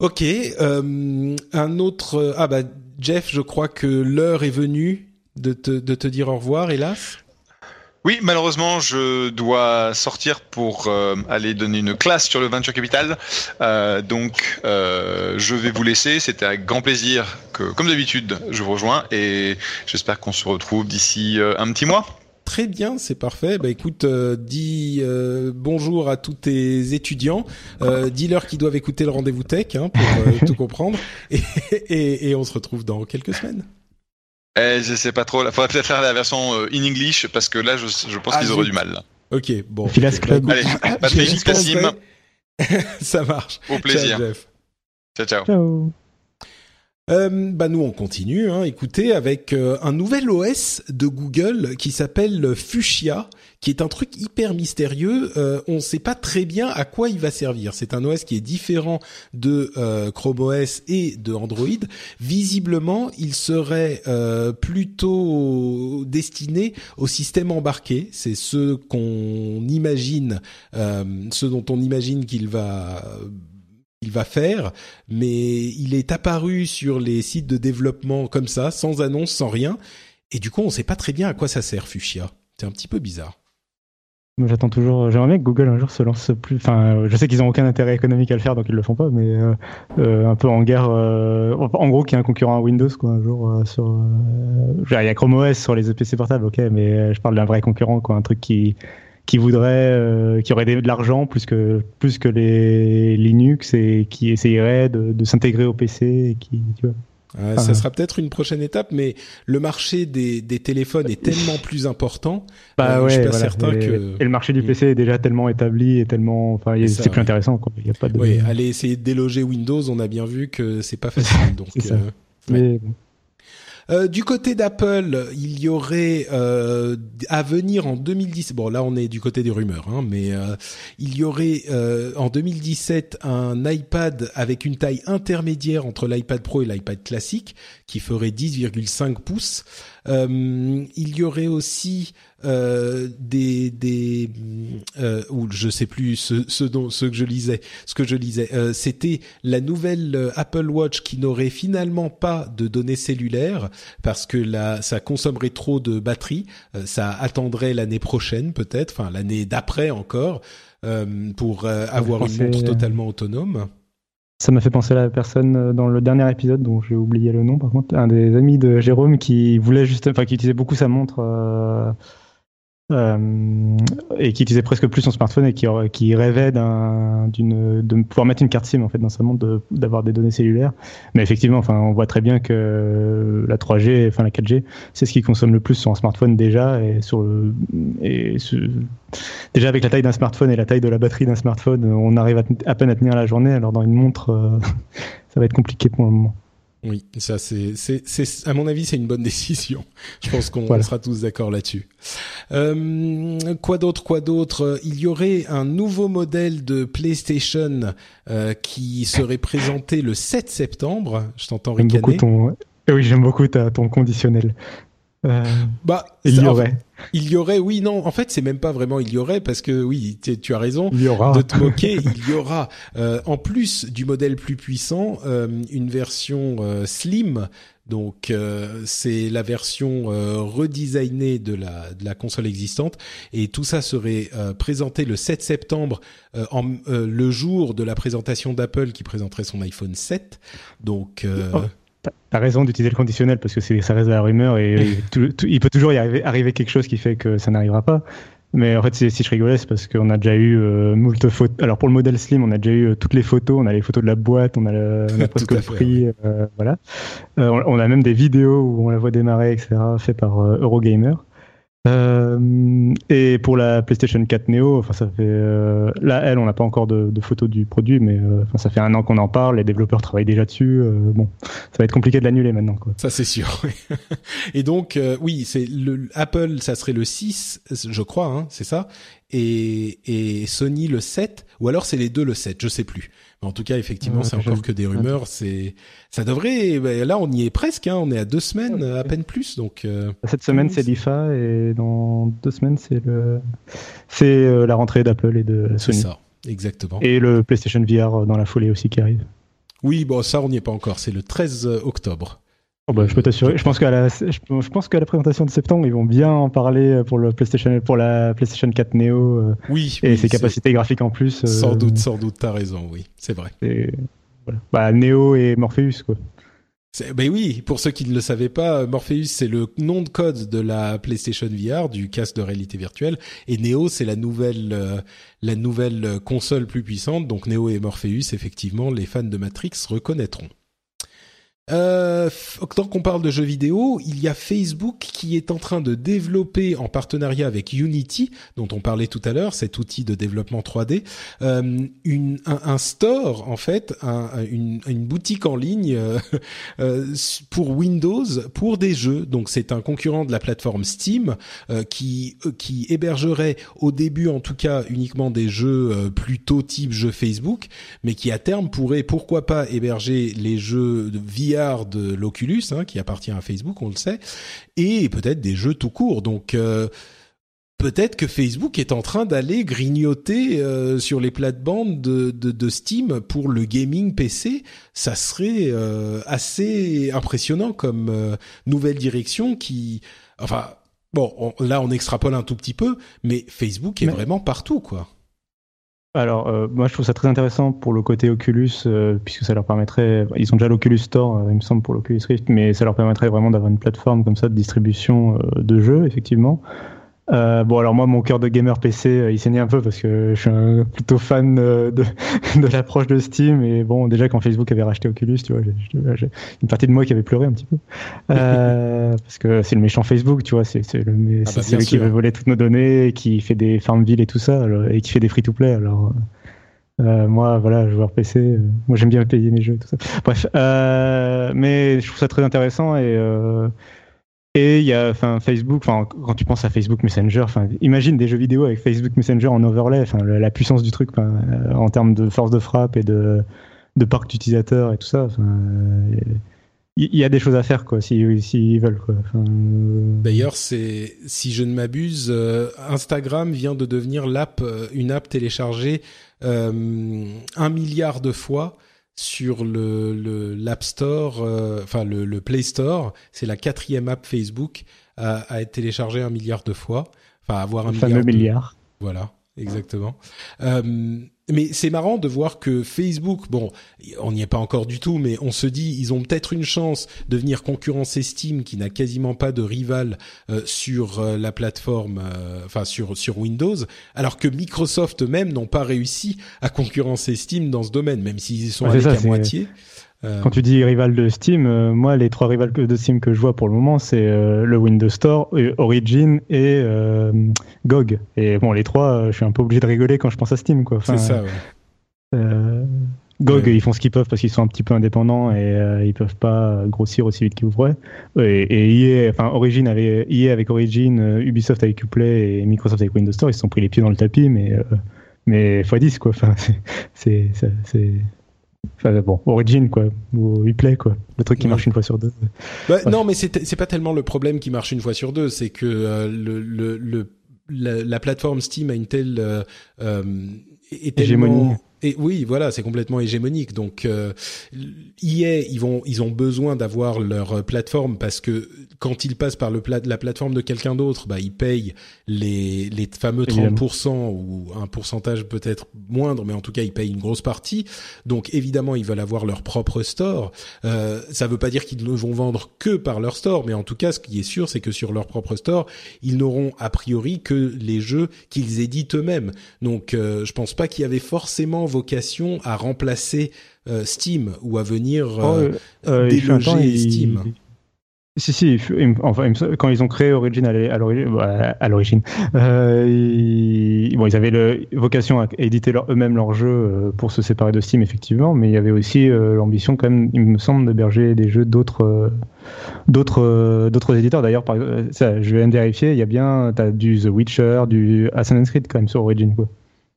Ok, un autre. Ah bah Jeff, je crois que l'heure est venue de te, de te dire au revoir, hélas. Oui, malheureusement, je dois sortir pour euh, aller donner une classe sur le venture capital. Euh, donc, euh, je vais vous laisser. C'était avec grand plaisir que, comme d'habitude, je vous rejoins et j'espère qu'on se retrouve d'ici un petit mois. Très bien, c'est parfait. Bah écoute, dis bonjour à tous tes étudiants. Dis-leur qu'ils doivent écouter le rendez-vous tech hein, pour tout comprendre. Et, on se retrouve dans quelques semaines. Eh, je sais pas trop. Il faudrait peut-être faire la version euh, in English parce que là, je, je pense ah, qu'ils auraient du mal. Ok, bon. Philas Club. Allez, Patrick, Cassim. Ça marche. Au plaisir. Ciao, ciao. ciao. Euh, bah nous on continue, hein, écoutez, avec euh, un nouvel OS de Google qui s'appelle Fuchsia, qui est un truc hyper mystérieux. Euh, on ne sait pas très bien à quoi il va servir. C'est un OS qui est différent de euh, Chrome OS et de Android. Visiblement, il serait plutôt destiné au système embarqué. C'est ce qu'on imagine, ce dont on imagine qu'il va il va faire, mais il est apparu sur les sites de développement comme ça, sans annonce, sans rien, et du coup on sait pas très bien à quoi ça sert Fuchsia. C'est un petit peu bizarre. J'attends toujours. J'aimerais bien que Google un jour se lance plus. Enfin, je sais qu'ils ont aucun intérêt économique à le faire, donc ils le font pas. Mais euh, euh, un peu en guerre. Euh, en gros, qu'il y a un concurrent à Windows, quoi. Un jour sur. il y a Chrome OS sur les PC portables, ok. Mais je parle d'un vrai concurrent, quoi. Un truc qui qui voudrait, euh, qui aurait de l'argent plus que plus que les Linux et qui essayerait de, de s'intégrer au PC et qui, tu vois. ça sera peut-être une prochaine étape, mais le marché des, des téléphones est tellement plus important. Bah euh, ouais, je suis pas certain et, que. Et le marché du PC est déjà tellement établi et tellement, enfin, c'est plus intéressant. Quoi. Il y a pas de. Oui, aller essayer de déloger Windows, on a bien vu que c'est pas facile. donc. ça. Euh, mais bon. Euh, du côté d'Apple, il y aurait euh, à venir en 2010. Bon, là, on est du côté des rumeurs, hein, mais euh, il y aurait en 2017 un iPad avec une taille intermédiaire entre l'iPad Pro et l'iPad classique, qui ferait 10,5 pouces. Il y aurait aussi euh, des des euh, ou je sais plus ce, ce dont ce que je lisais ce que je lisais. Euh, c'était la nouvelle euh, Apple Watch qui n'aurait finalement pas de données cellulaires parce que là ça consommerait trop de batterie ça attendrait l'année prochaine peut-être enfin l'année d'après encore pour avoir une montre totalement autonome ça m'a fait penser à la personne dans le dernier épisode dont j'ai oublié le nom par contre, un des amis de Jérôme qui voulait juste, enfin qui utilisait beaucoup sa montre euh, euh, et qui utilisait presque plus son smartphone et qui, rêvait d'une, de pouvoir mettre une carte SIM en fait dans sa montre, d'avoir des données cellulaires. Mais effectivement, enfin, on voit très bien que la 3G, enfin la 4G, c'est ce qui consomme le plus sur un smartphone déjà et sur le, et déjà avec la taille d'un smartphone et la taille de la batterie d'un smartphone, on arrive à, peine à tenir la journée. Alors dans une montre, euh, ça va être compliqué pour le moment. Oui, ça c'est, c'est, c'est, à mon avis, c'est une bonne décision. Je pense qu'on sera tous d'accord là-dessus. Euh, quoi d'autre, quoi d'autre? Il y aurait un nouveau modèle de PlayStation euh, qui serait présenté le 7 septembre. Je t'entends ricaner. Beaucoup ton... Oui, j'aime beaucoup ta, ton conditionnel. Euh, bah, il y aurait. il y aurait, oui, non. En fait, c'est même pas vraiment il y aurait parce que oui, tu as raison il y aura. de te moquer. il y aura, euh, en plus du modèle plus puissant, euh, une version euh, slim. Donc c'est la version redesignée de la de la console existante et tout ça serait présenté le 7 septembre en le jour de la présentation d'Apple qui présenterait son iPhone 7. Donc oh. T'as raison d'utiliser le conditionnel parce que ça reste de la rumeur et il peut toujours y arriver, arriver quelque chose qui fait que ça n'arrivera pas. Mais en fait, si, je rigolais, c'est parce qu'on a déjà eu euh, moult photos. Alors pour le modèle Slim, on a déjà eu euh, toutes les photos. On a les photos de la boîte, on a, le, on a presque prix. Euh, voilà. Euh, on, a même des vidéos où on la voit démarrer, etc., fait par Eurogamer. Euh, et pour la PlayStation 4 Neo, enfin ça fait euh, là elle, on n'a pas encore de, de, photos du produit, mais euh, ça fait un an qu'on en parle, les développeurs travaillent déjà dessus. Euh, bon, ça va être compliqué de l'annuler maintenant. Quoi. Ça c'est sûr. et donc euh, oui, c'est le Apple, ça serait le 6, je crois, hein, c'est ça, et, et Sony le 7, ou alors c'est les deux le 7, je sais plus. En tout cas, effectivement, c'est encore que des rumeurs. C'est, ça devrait. Bah, là, on y est presque. Hein, on est à deux semaines, à peine plus. Donc euh, cette semaine, c'est l'IFA et dans deux semaines, c'est le, c'est euh, la rentrée d'Apple et de Sony. C'est ça, exactement. Et le PlayStation VR dans la foulée aussi qui arrive. Oui, bon, ça, on n'y est pas encore. C'est le 13 octobre. Oh bah, je peux t'assurer. Je pense qu'à la, je pense qu'à la présentation de septembre, ils vont bien en parler pour le PlayStation, pour la PlayStation 4 Neo. Euh, oui. Et ses capacités graphiques en plus. Euh, sans doute, sans doute. T'as raison. Oui, c'est vrai. Voilà. Bah, Neo et Morpheus, quoi. Ben oui, pour ceux qui ne le savaient pas, Morpheus c'est le nom de code de la PlayStation VR, du casque de réalité virtuelle, et Neo c'est la nouvelle euh, la nouvelle console plus puissante. Donc Neo et Morpheus, effectivement, les fans de Matrix reconnaîtront. Euh, tant qu'on parle de jeux vidéo, il y a Facebook qui est en train de développer en partenariat avec Unity, dont on parlait tout à l'heure, cet outil de développement 3D, euh, une, un, store en fait, un, une, boutique en ligne euh, euh, pour Windows pour des jeux. Donc c'est un concurrent de la plateforme Steam qui qui hébergerait au début en tout cas uniquement des jeux plutôt type jeux Facebook, mais qui à terme pourrait pourquoi pas héberger les jeux via de l'Oculus, hein, qui appartient à Facebook, on le sait, et peut-être des jeux tout court. Donc euh, peut-être que Facebook est en train d'aller grignoter euh, sur les plates-bandes de, de, Steam pour le gaming PC. Ça serait euh, assez impressionnant comme nouvelle direction qui, enfin, bon, là on extrapole un tout petit peu, mais Facebook est vraiment partout, quoi. Alors, euh, moi, je trouve ça très intéressant pour le côté Oculus, euh, puisque ça leur permettrait. Ils ont déjà l'Oculus Store, euh, il me semble, pour l'Oculus Rift, mais ça leur permettrait vraiment d'avoir une plateforme comme ça de distribution de jeux, effectivement. Euh, bon alors moi mon cœur de gamer PC euh, il saignait un peu parce que je suis un, plutôt fan euh, de, de l'approche de Steam. Et bon déjà quand Facebook avait racheté Oculus tu vois j'ai une partie de moi qui avait pleuré un petit peu. Euh, parce que c'est le méchant Facebook tu vois c'est le ah bah, c'est lui qui veut voler toutes nos données qui fait des Farmville et tout ça et qui fait des free to play alors euh, moi, voilà, joueur PC, moi j'aime bien payer mes jeux, tout ça. Bref, euh, mais je trouve ça très intéressant et et il y a enfin Facebook, enfin quand tu penses à Facebook Messenger, enfin imagine des jeux vidéo avec Facebook Messenger en overlay, la, puissance du truc euh, en termes de force de frappe et de de parc d'utilisateurs et tout ça. il y, a des choses à faire quoi s'ils si, veulent quoi. Euh, D'ailleurs, c'est si je ne m'abuse, euh, Instagram vient de devenir l'app, une app téléchargée un milliard de fois sur le l'App Store, euh, enfin le, le, Play Store. C'est la quatrième app Facebook à, à, être téléchargée un milliard de fois. Enfin, avoir un milliard. milliard. Voilà, exactement. Euh, mais c'est marrant de voir que Facebook, bon, on n'y est pas encore du tout, mais on se dit, ils ont peut-être une chance de venir concurrencer Steam, qui n'a quasiment pas de rival euh, sur euh, la plateforme, euh, enfin sur sur Windows, alors que Microsoft même n'ont pas réussi à concurrencer Steam dans ce domaine, même s'ils y sont allés qu'à moitié. Quand tu dis rival de Steam, moi les trois rivales de Steam que je vois pour le moment, c'est le Windows Store, Origin et GOG. Et bon, les trois, je suis un peu obligé de rigoler quand je pense à Steam, quoi. c'est ça. Ouais. GOG, ils font ce qu'ils peuvent parce qu'ils sont un petit peu indépendants et euh, ils peuvent pas grossir aussi vite qu'ils voudraient. Et, et EA, enfin Origin avait EA avec Origin, Ubisoft avec Uplay et Microsoft avec Windows Store, ils se sont pris les pieds dans le tapis, mais mais x10 quoi. Enfin, c'est c'est Enfin, bon, Origin, quoi, ou Uplay, quoi. Le truc qui marche une fois sur deux. Bah, Non, mais c'est pas tellement le problème qui marche une fois sur deux, c'est que euh, le, le, le la, la, plateforme Steam a une telle euh, euh est et oui, voilà, c'est complètement hégémonique. Donc, euh, EA, ils vont, ils ont besoin d'avoir leur plateforme parce que quand ils passent par le la plateforme de quelqu'un d'autre, bah, ils payent les, les fameux 30% ou un pourcentage peut-être moindre, mais en tout cas, ils payent une grosse partie. Donc, évidemment, ils veulent avoir leur propre store. Euh, ça veut pas dire qu'ils ne vont vendre que par leur store, mais en tout cas, ce qui est sûr, c'est que sur leur propre store, ils n'auront a priori que les jeux qu'ils éditent eux-mêmes. Donc, euh, je pense pas qu'il y avait forcément vocation à remplacer euh, Steam ou à venir euh, oh, euh, déloger Steam. Si, si, enfin, quand ils ont créé Origin à l'origine, euh, ils, bon, ils avaient le, vocation à éditer eux-mêmes leurs jeux pour se séparer de Steam, effectivement, mais il y avait aussi l'ambition, quand même, il me semble, d'héberger des jeux d'autres, d'autres, d'autres éditeurs. D'ailleurs, ça, je viens de vérifier, il y a bien, t'as du The Witcher, du Assassin's Creed quand même sur Origin, quoi.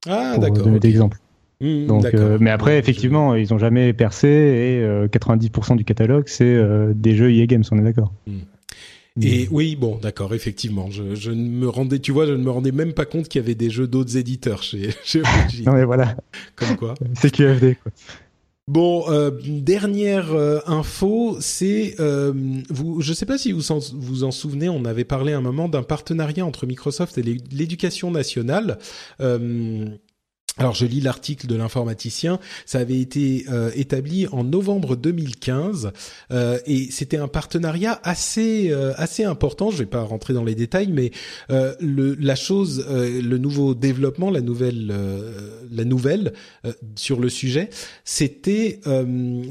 Ah. Donner des exemples. Mmh, Donc, euh, mais après, effectivement, ils ont jamais percé et 90% euh, du catalogue, c'est euh, des jeux EA Games, on est d'accord. Mmh. Et oui, bon, d'accord, effectivement, je, je, ne me rendais, tu vois, je ne me rendais même pas compte qu'il y avait des jeux d'autres éditeurs chez, chez non mais voilà. Comme quoi. c'est QFD quoi. Bon, euh, dernière info, c'est euh, vous. Je sais pas si vous vous en souvenez, on avait parlé un moment d'un partenariat entre Microsoft et l'éducation nationale. Euh, alors je lis l'article de l'informaticien, ça avait été euh, établi en novembre 2015 euh, et c'était un partenariat assez euh, assez important. Je vais pas rentrer dans les détails, mais le, la chose, le nouveau développement, la nouvelle la nouvelle sur le sujet, c'était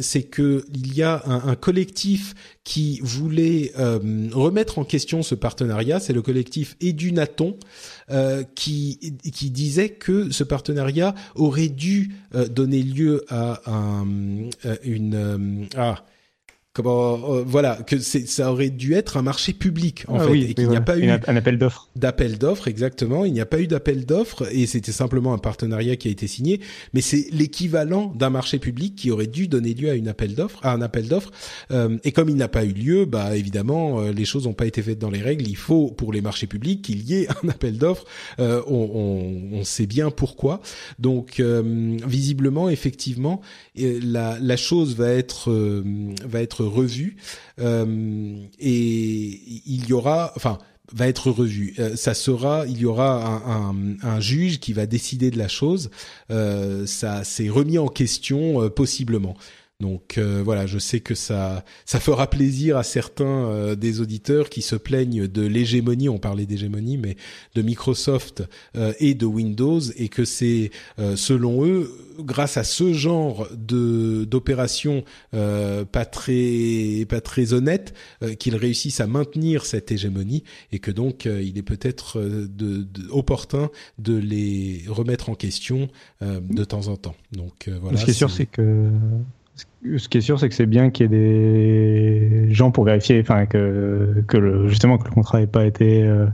c'est que il y a un, un collectif qui voulait remettre en question ce partenariat. C'est le collectif Edunaton. Euh, qui, qui disait que ce partenariat aurait dû euh, donner lieu à un, euh, une ah comment euh, voilà que c'est ça aurait dû être un marché public en ah fait et qu'il n'y a pas eu un appel d'offres. d'appel d'offres exactement. Il n'y a pas eu d'appel d'offres et c'était simplement un partenariat qui a été signé. Mais c'est l'équivalent d'un marché public qui aurait dû donner lieu à une appel d'offres à un appel d'offres. Euh, et comme il n'a pas eu lieu bah évidemment euh, les choses n'ont pas été faites dans les règles. Il faut pour les marchés publics qu'il y ait un appel d'offres. On, on, on, sait bien pourquoi. Donc visiblement effectivement la, la chose va être va être revu euh, et il y aura, enfin va être revu. Euh, ça sera, il y aura un, un, juge qui va décider de la chose. Euh, ça s'est remis en question possiblement. Donc euh, voilà, je sais que ça ça fera plaisir à certains euh, des auditeurs qui se plaignent de l'hégémonie, on parlait d'hégémonie, mais de Microsoft euh, et de Windows, et que c'est selon eux, grâce à ce genre de d'opérations pas très pas très honnêtes, qu'ils réussissent à maintenir cette hégémonie, et que donc il est peut-être de, de, opportun de les remettre en question de temps en temps. Donc voilà. Ce qui est sûr, c'est que ce qui est sûr, c'est que c'est bien qu'il y ait des gens pour vérifier, enfin que, le, justement que le contrat n'ait pas été euh,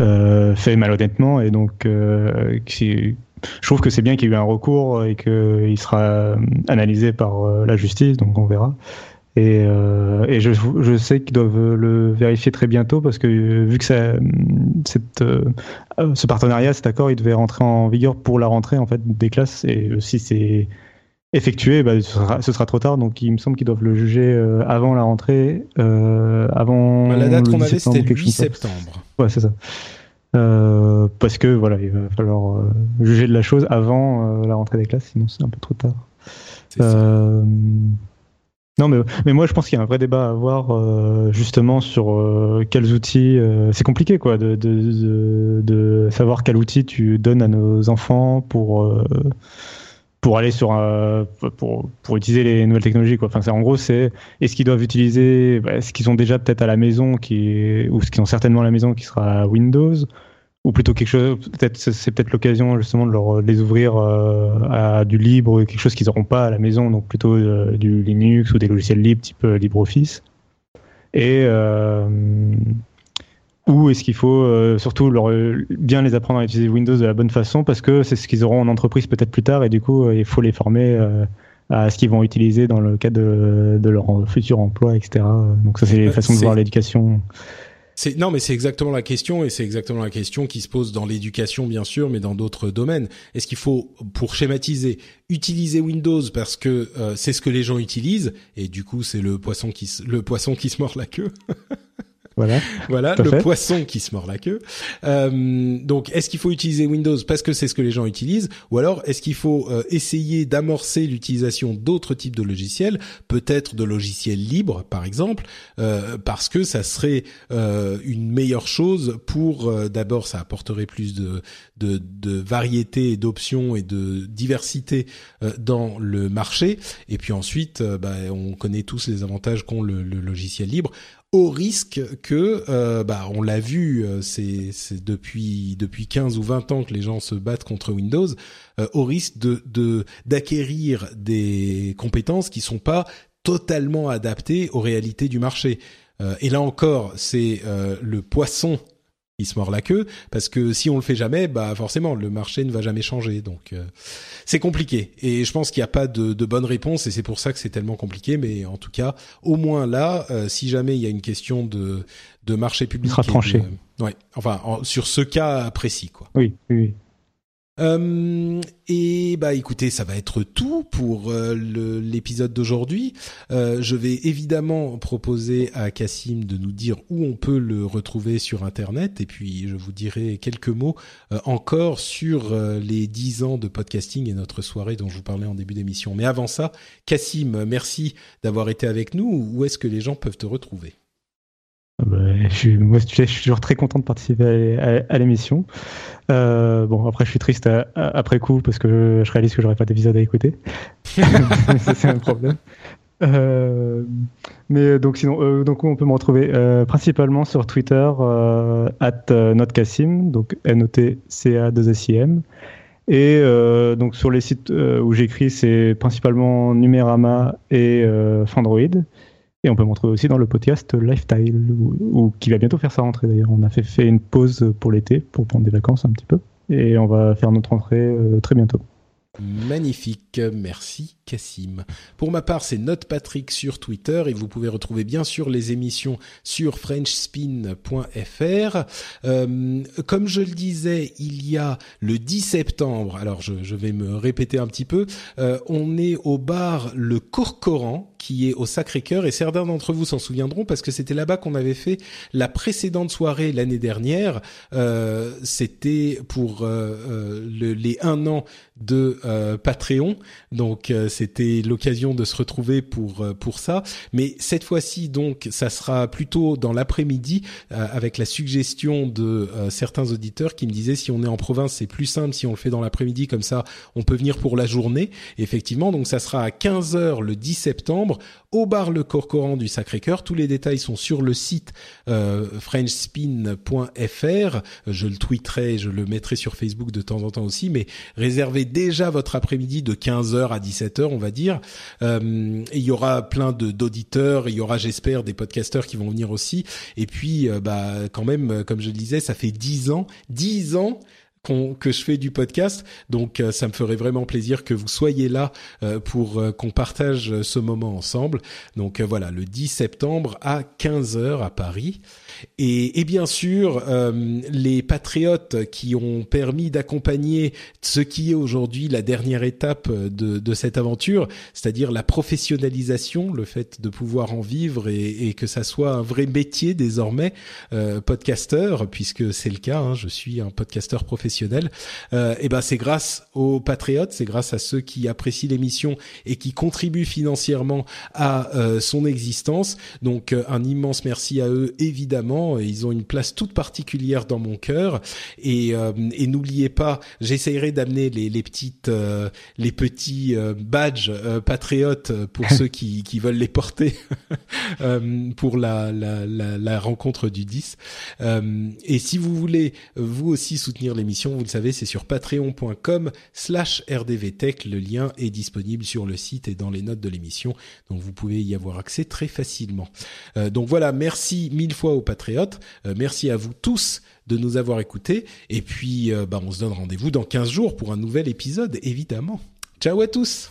euh, fait malhonnêtement, et donc euh, je trouve que c'est bien qu'il y ait eu un recours et qu'il sera analysé par la justice, donc on verra. Et, je, sais qu'ils doivent le vérifier très bientôt parce que vu que ce partenariat, cet accord, il devait rentrer en vigueur pour la rentrée en fait des classes. Et si c'est effectué, bah, ce, sera, trop tard. Donc il me semble qu'ils doivent le juger euh, avant la rentrée, euh, avant. Bah, la date qu'on avait, c'était le 8 septembre. Ouais, c'est ça. Euh, parce que voilà, il va falloir euh, juger de la chose avant la rentrée des classes, sinon c'est un peu trop tard. Non, mais, mais moi je pense qu'il y a un vrai débat à avoir justement sur quels outils. c'est compliqué quoi de, de, de, de, savoir quel outil tu donnes à nos enfants pour pour aller sur un, pour, pour utiliser les nouvelles technologies quoi. Enfin c'est en gros c'est est-ce qu'ils doivent utiliser bah, ce qu'ils ont déjà peut-être à la maison qui ou ce qu'ils ont certainement à la maison qui sera Windows ou plutôt quelque chose peut-être c'est peut-être l'occasion justement de leur les ouvrir euh, à du libre quelque chose qu'ils n'auront pas à la maison donc plutôt euh, du Linux ou des logiciels libres type euh, LibreOffice et euh, ou est-ce qu'il faut euh, surtout leur, bien les apprendre à utiliser Windows de la bonne façon parce que c'est ce qu'ils auront en entreprise peut-être plus tard et du coup euh, il faut les former euh, à ce qu'ils vont utiliser dans le cadre de, de, leur futur emploi, etc. Donc ça c'est les façons de voir l'éducation. C'est non, mais c'est exactement la question, et c'est exactement la question qui se pose dans l'éducation, bien sûr, mais dans d'autres domaines. Est-ce qu'il faut, pour schématiser, utiliser Windows parce que euh, c'est ce que les gens utilisent, et du coup, c'est le poisson qui se, le poisson qui se mord la queue? Voilà. voilà, le poisson qui se mord la queue. Euh, donc, est-ce qu'il faut utiliser Windows parce que c'est ce que les gens utilisent, ou alors est-ce qu'il faut euh, essayer d'amorcer l'utilisation d'autres types de logiciels, peut-être de logiciels libres, par exemple, euh, parce que ça serait euh, une meilleure chose pour euh, d'abord, ça apporterait plus de de, de variété, d'options et de diversité euh, dans le marché, et puis ensuite, bah, on connaît tous les avantages qu'ont le, le logiciel libre au risque que, euh, bah, on l'a vu, euh, c'est depuis depuis 15 ou 20 ans que les gens se battent contre Windows, euh, au risque de d'acquérir des compétences qui sont pas totalement adaptées aux réalités du marché. et là encore, c'est le poisson il se mord la queue parce que si on le fait jamais, bah forcément le marché ne va jamais changer. Donc euh, c'est compliqué et je pense qu'il n'y a pas de, de, bonne réponse et c'est pour ça que c'est tellement compliqué. Mais en tout cas, au moins là, euh, si jamais il y a une question de de marché public, sera tranché. ouais, enfin sur ce cas précis quoi. Oui, oui. Euh, et bah écoutez, ça va être tout pour euh, l'épisode d'aujourd'hui. Euh, je vais évidemment proposer à Cassim de nous dire où on peut le retrouver sur Internet, et puis je vous dirai quelques mots euh, encore sur les 10 ans de podcasting et notre soirée dont je vous parlais en début d'émission. Mais avant ça, Cassim, merci d'avoir été avec nous. Où est-ce que les gens peuvent te retrouver? Je suis, moi, je suis toujours très content de participer à, l'émission. Euh, bon, après, je suis triste après coup parce que je réalise que j'aurais pas d'épisode à écouter. c'est un problème. Euh, mais donc sinon, euh, donc on peut me retrouver euh, principalement sur Twitter euh, at notcassim, donc N O T C A 2 S I M. Et donc sur les sites où j'écris, c'est principalement Numérama et Fandroid. Et on peut montrer aussi dans le podcast Lifestyle, ou, qui va bientôt faire sa rentrée d'ailleurs. On a fait, une pause pour l'été, pour prendre des vacances un petit peu. Et on va faire notre rentrée euh, très bientôt. Magnifique, merci Cassim. Pour ma part, c'est Note Patrick sur Twitter et vous pouvez retrouver bien sûr les émissions sur frenchspin.fr. Euh, comme je le disais, il y a le 10 septembre, alors je, je vais me répéter un petit peu, euh, on est au bar Le Corcoran qui est au Sacré-Cœur et certains d'entre vous s'en souviendront parce que c'était là-bas qu'on avait fait la précédente soirée l'année dernière. Euh, c'était pour euh, euh, le, les un an de Patreon, donc c'était l'occasion de se retrouver pour pour ça. Mais cette fois-ci, donc, ça sera plutôt dans l'après-midi avec la suggestion de certains auditeurs qui me disaient si on est en province, c'est plus simple si on le fait dans l'après-midi, comme ça, on peut venir pour la journée. Effectivement, donc ça sera à 15 h le 10 septembre au bar Le Corcoran du Sacré-Cœur. Tous les détails sont sur le site euh, frenchspin.fr. Je le tweeterai, je le mettrai sur Facebook de temps en temps aussi, mais réservez déjà votre après-midi de 15h à 17h, on va dire. Euh, il y aura plein d'auditeurs, il y aura, j'espère, des podcasteurs qui vont venir aussi. Et puis, euh, bah, quand même, comme je le disais, ça fait 10 ans, 10 ans que je fais du podcast. Donc euh, ça me ferait vraiment plaisir que vous soyez là euh, pour euh, qu'on partage ce moment ensemble. Donc voilà, le 10 septembre à 15h à Paris. Et, et bien sûr, les patriotes qui ont permis d'accompagner ce qui est aujourd'hui la dernière étape de, de cette aventure, c'est-à-dire la professionnalisation, le fait de pouvoir en vivre et, et que ça soit un vrai métier désormais, euh, podcasteur, puisque c'est le cas, hein, je suis un podcasteur professionnel. Euh, et ben c'est grâce aux patriotes, c'est grâce à ceux qui apprécient l'émission et qui contribuent financièrement à euh, son existence. Donc euh, un immense merci à eux évidemment ils ont une place toute particulière dans mon cœur. Et, et n'oubliez pas, j'essayerai d'amener les, les petites, les petits badges patriotes pour ceux qui, qui veulent les porter pour la, la, la, la, rencontre du 10. et si vous voulez vous aussi soutenir l'émission, vous le savez, c'est sur patreon.com/slash rdvtech. Le lien est disponible sur le site et dans les notes de l'émission, donc vous pouvez y avoir accès très facilement. donc voilà, merci mille fois aux patriotes. Euh, merci à vous tous de nous avoir écoutés. Et puis, euh, bah, on se donne rendez-vous dans 15 jours pour un nouvel épisode, évidemment. Ciao à tous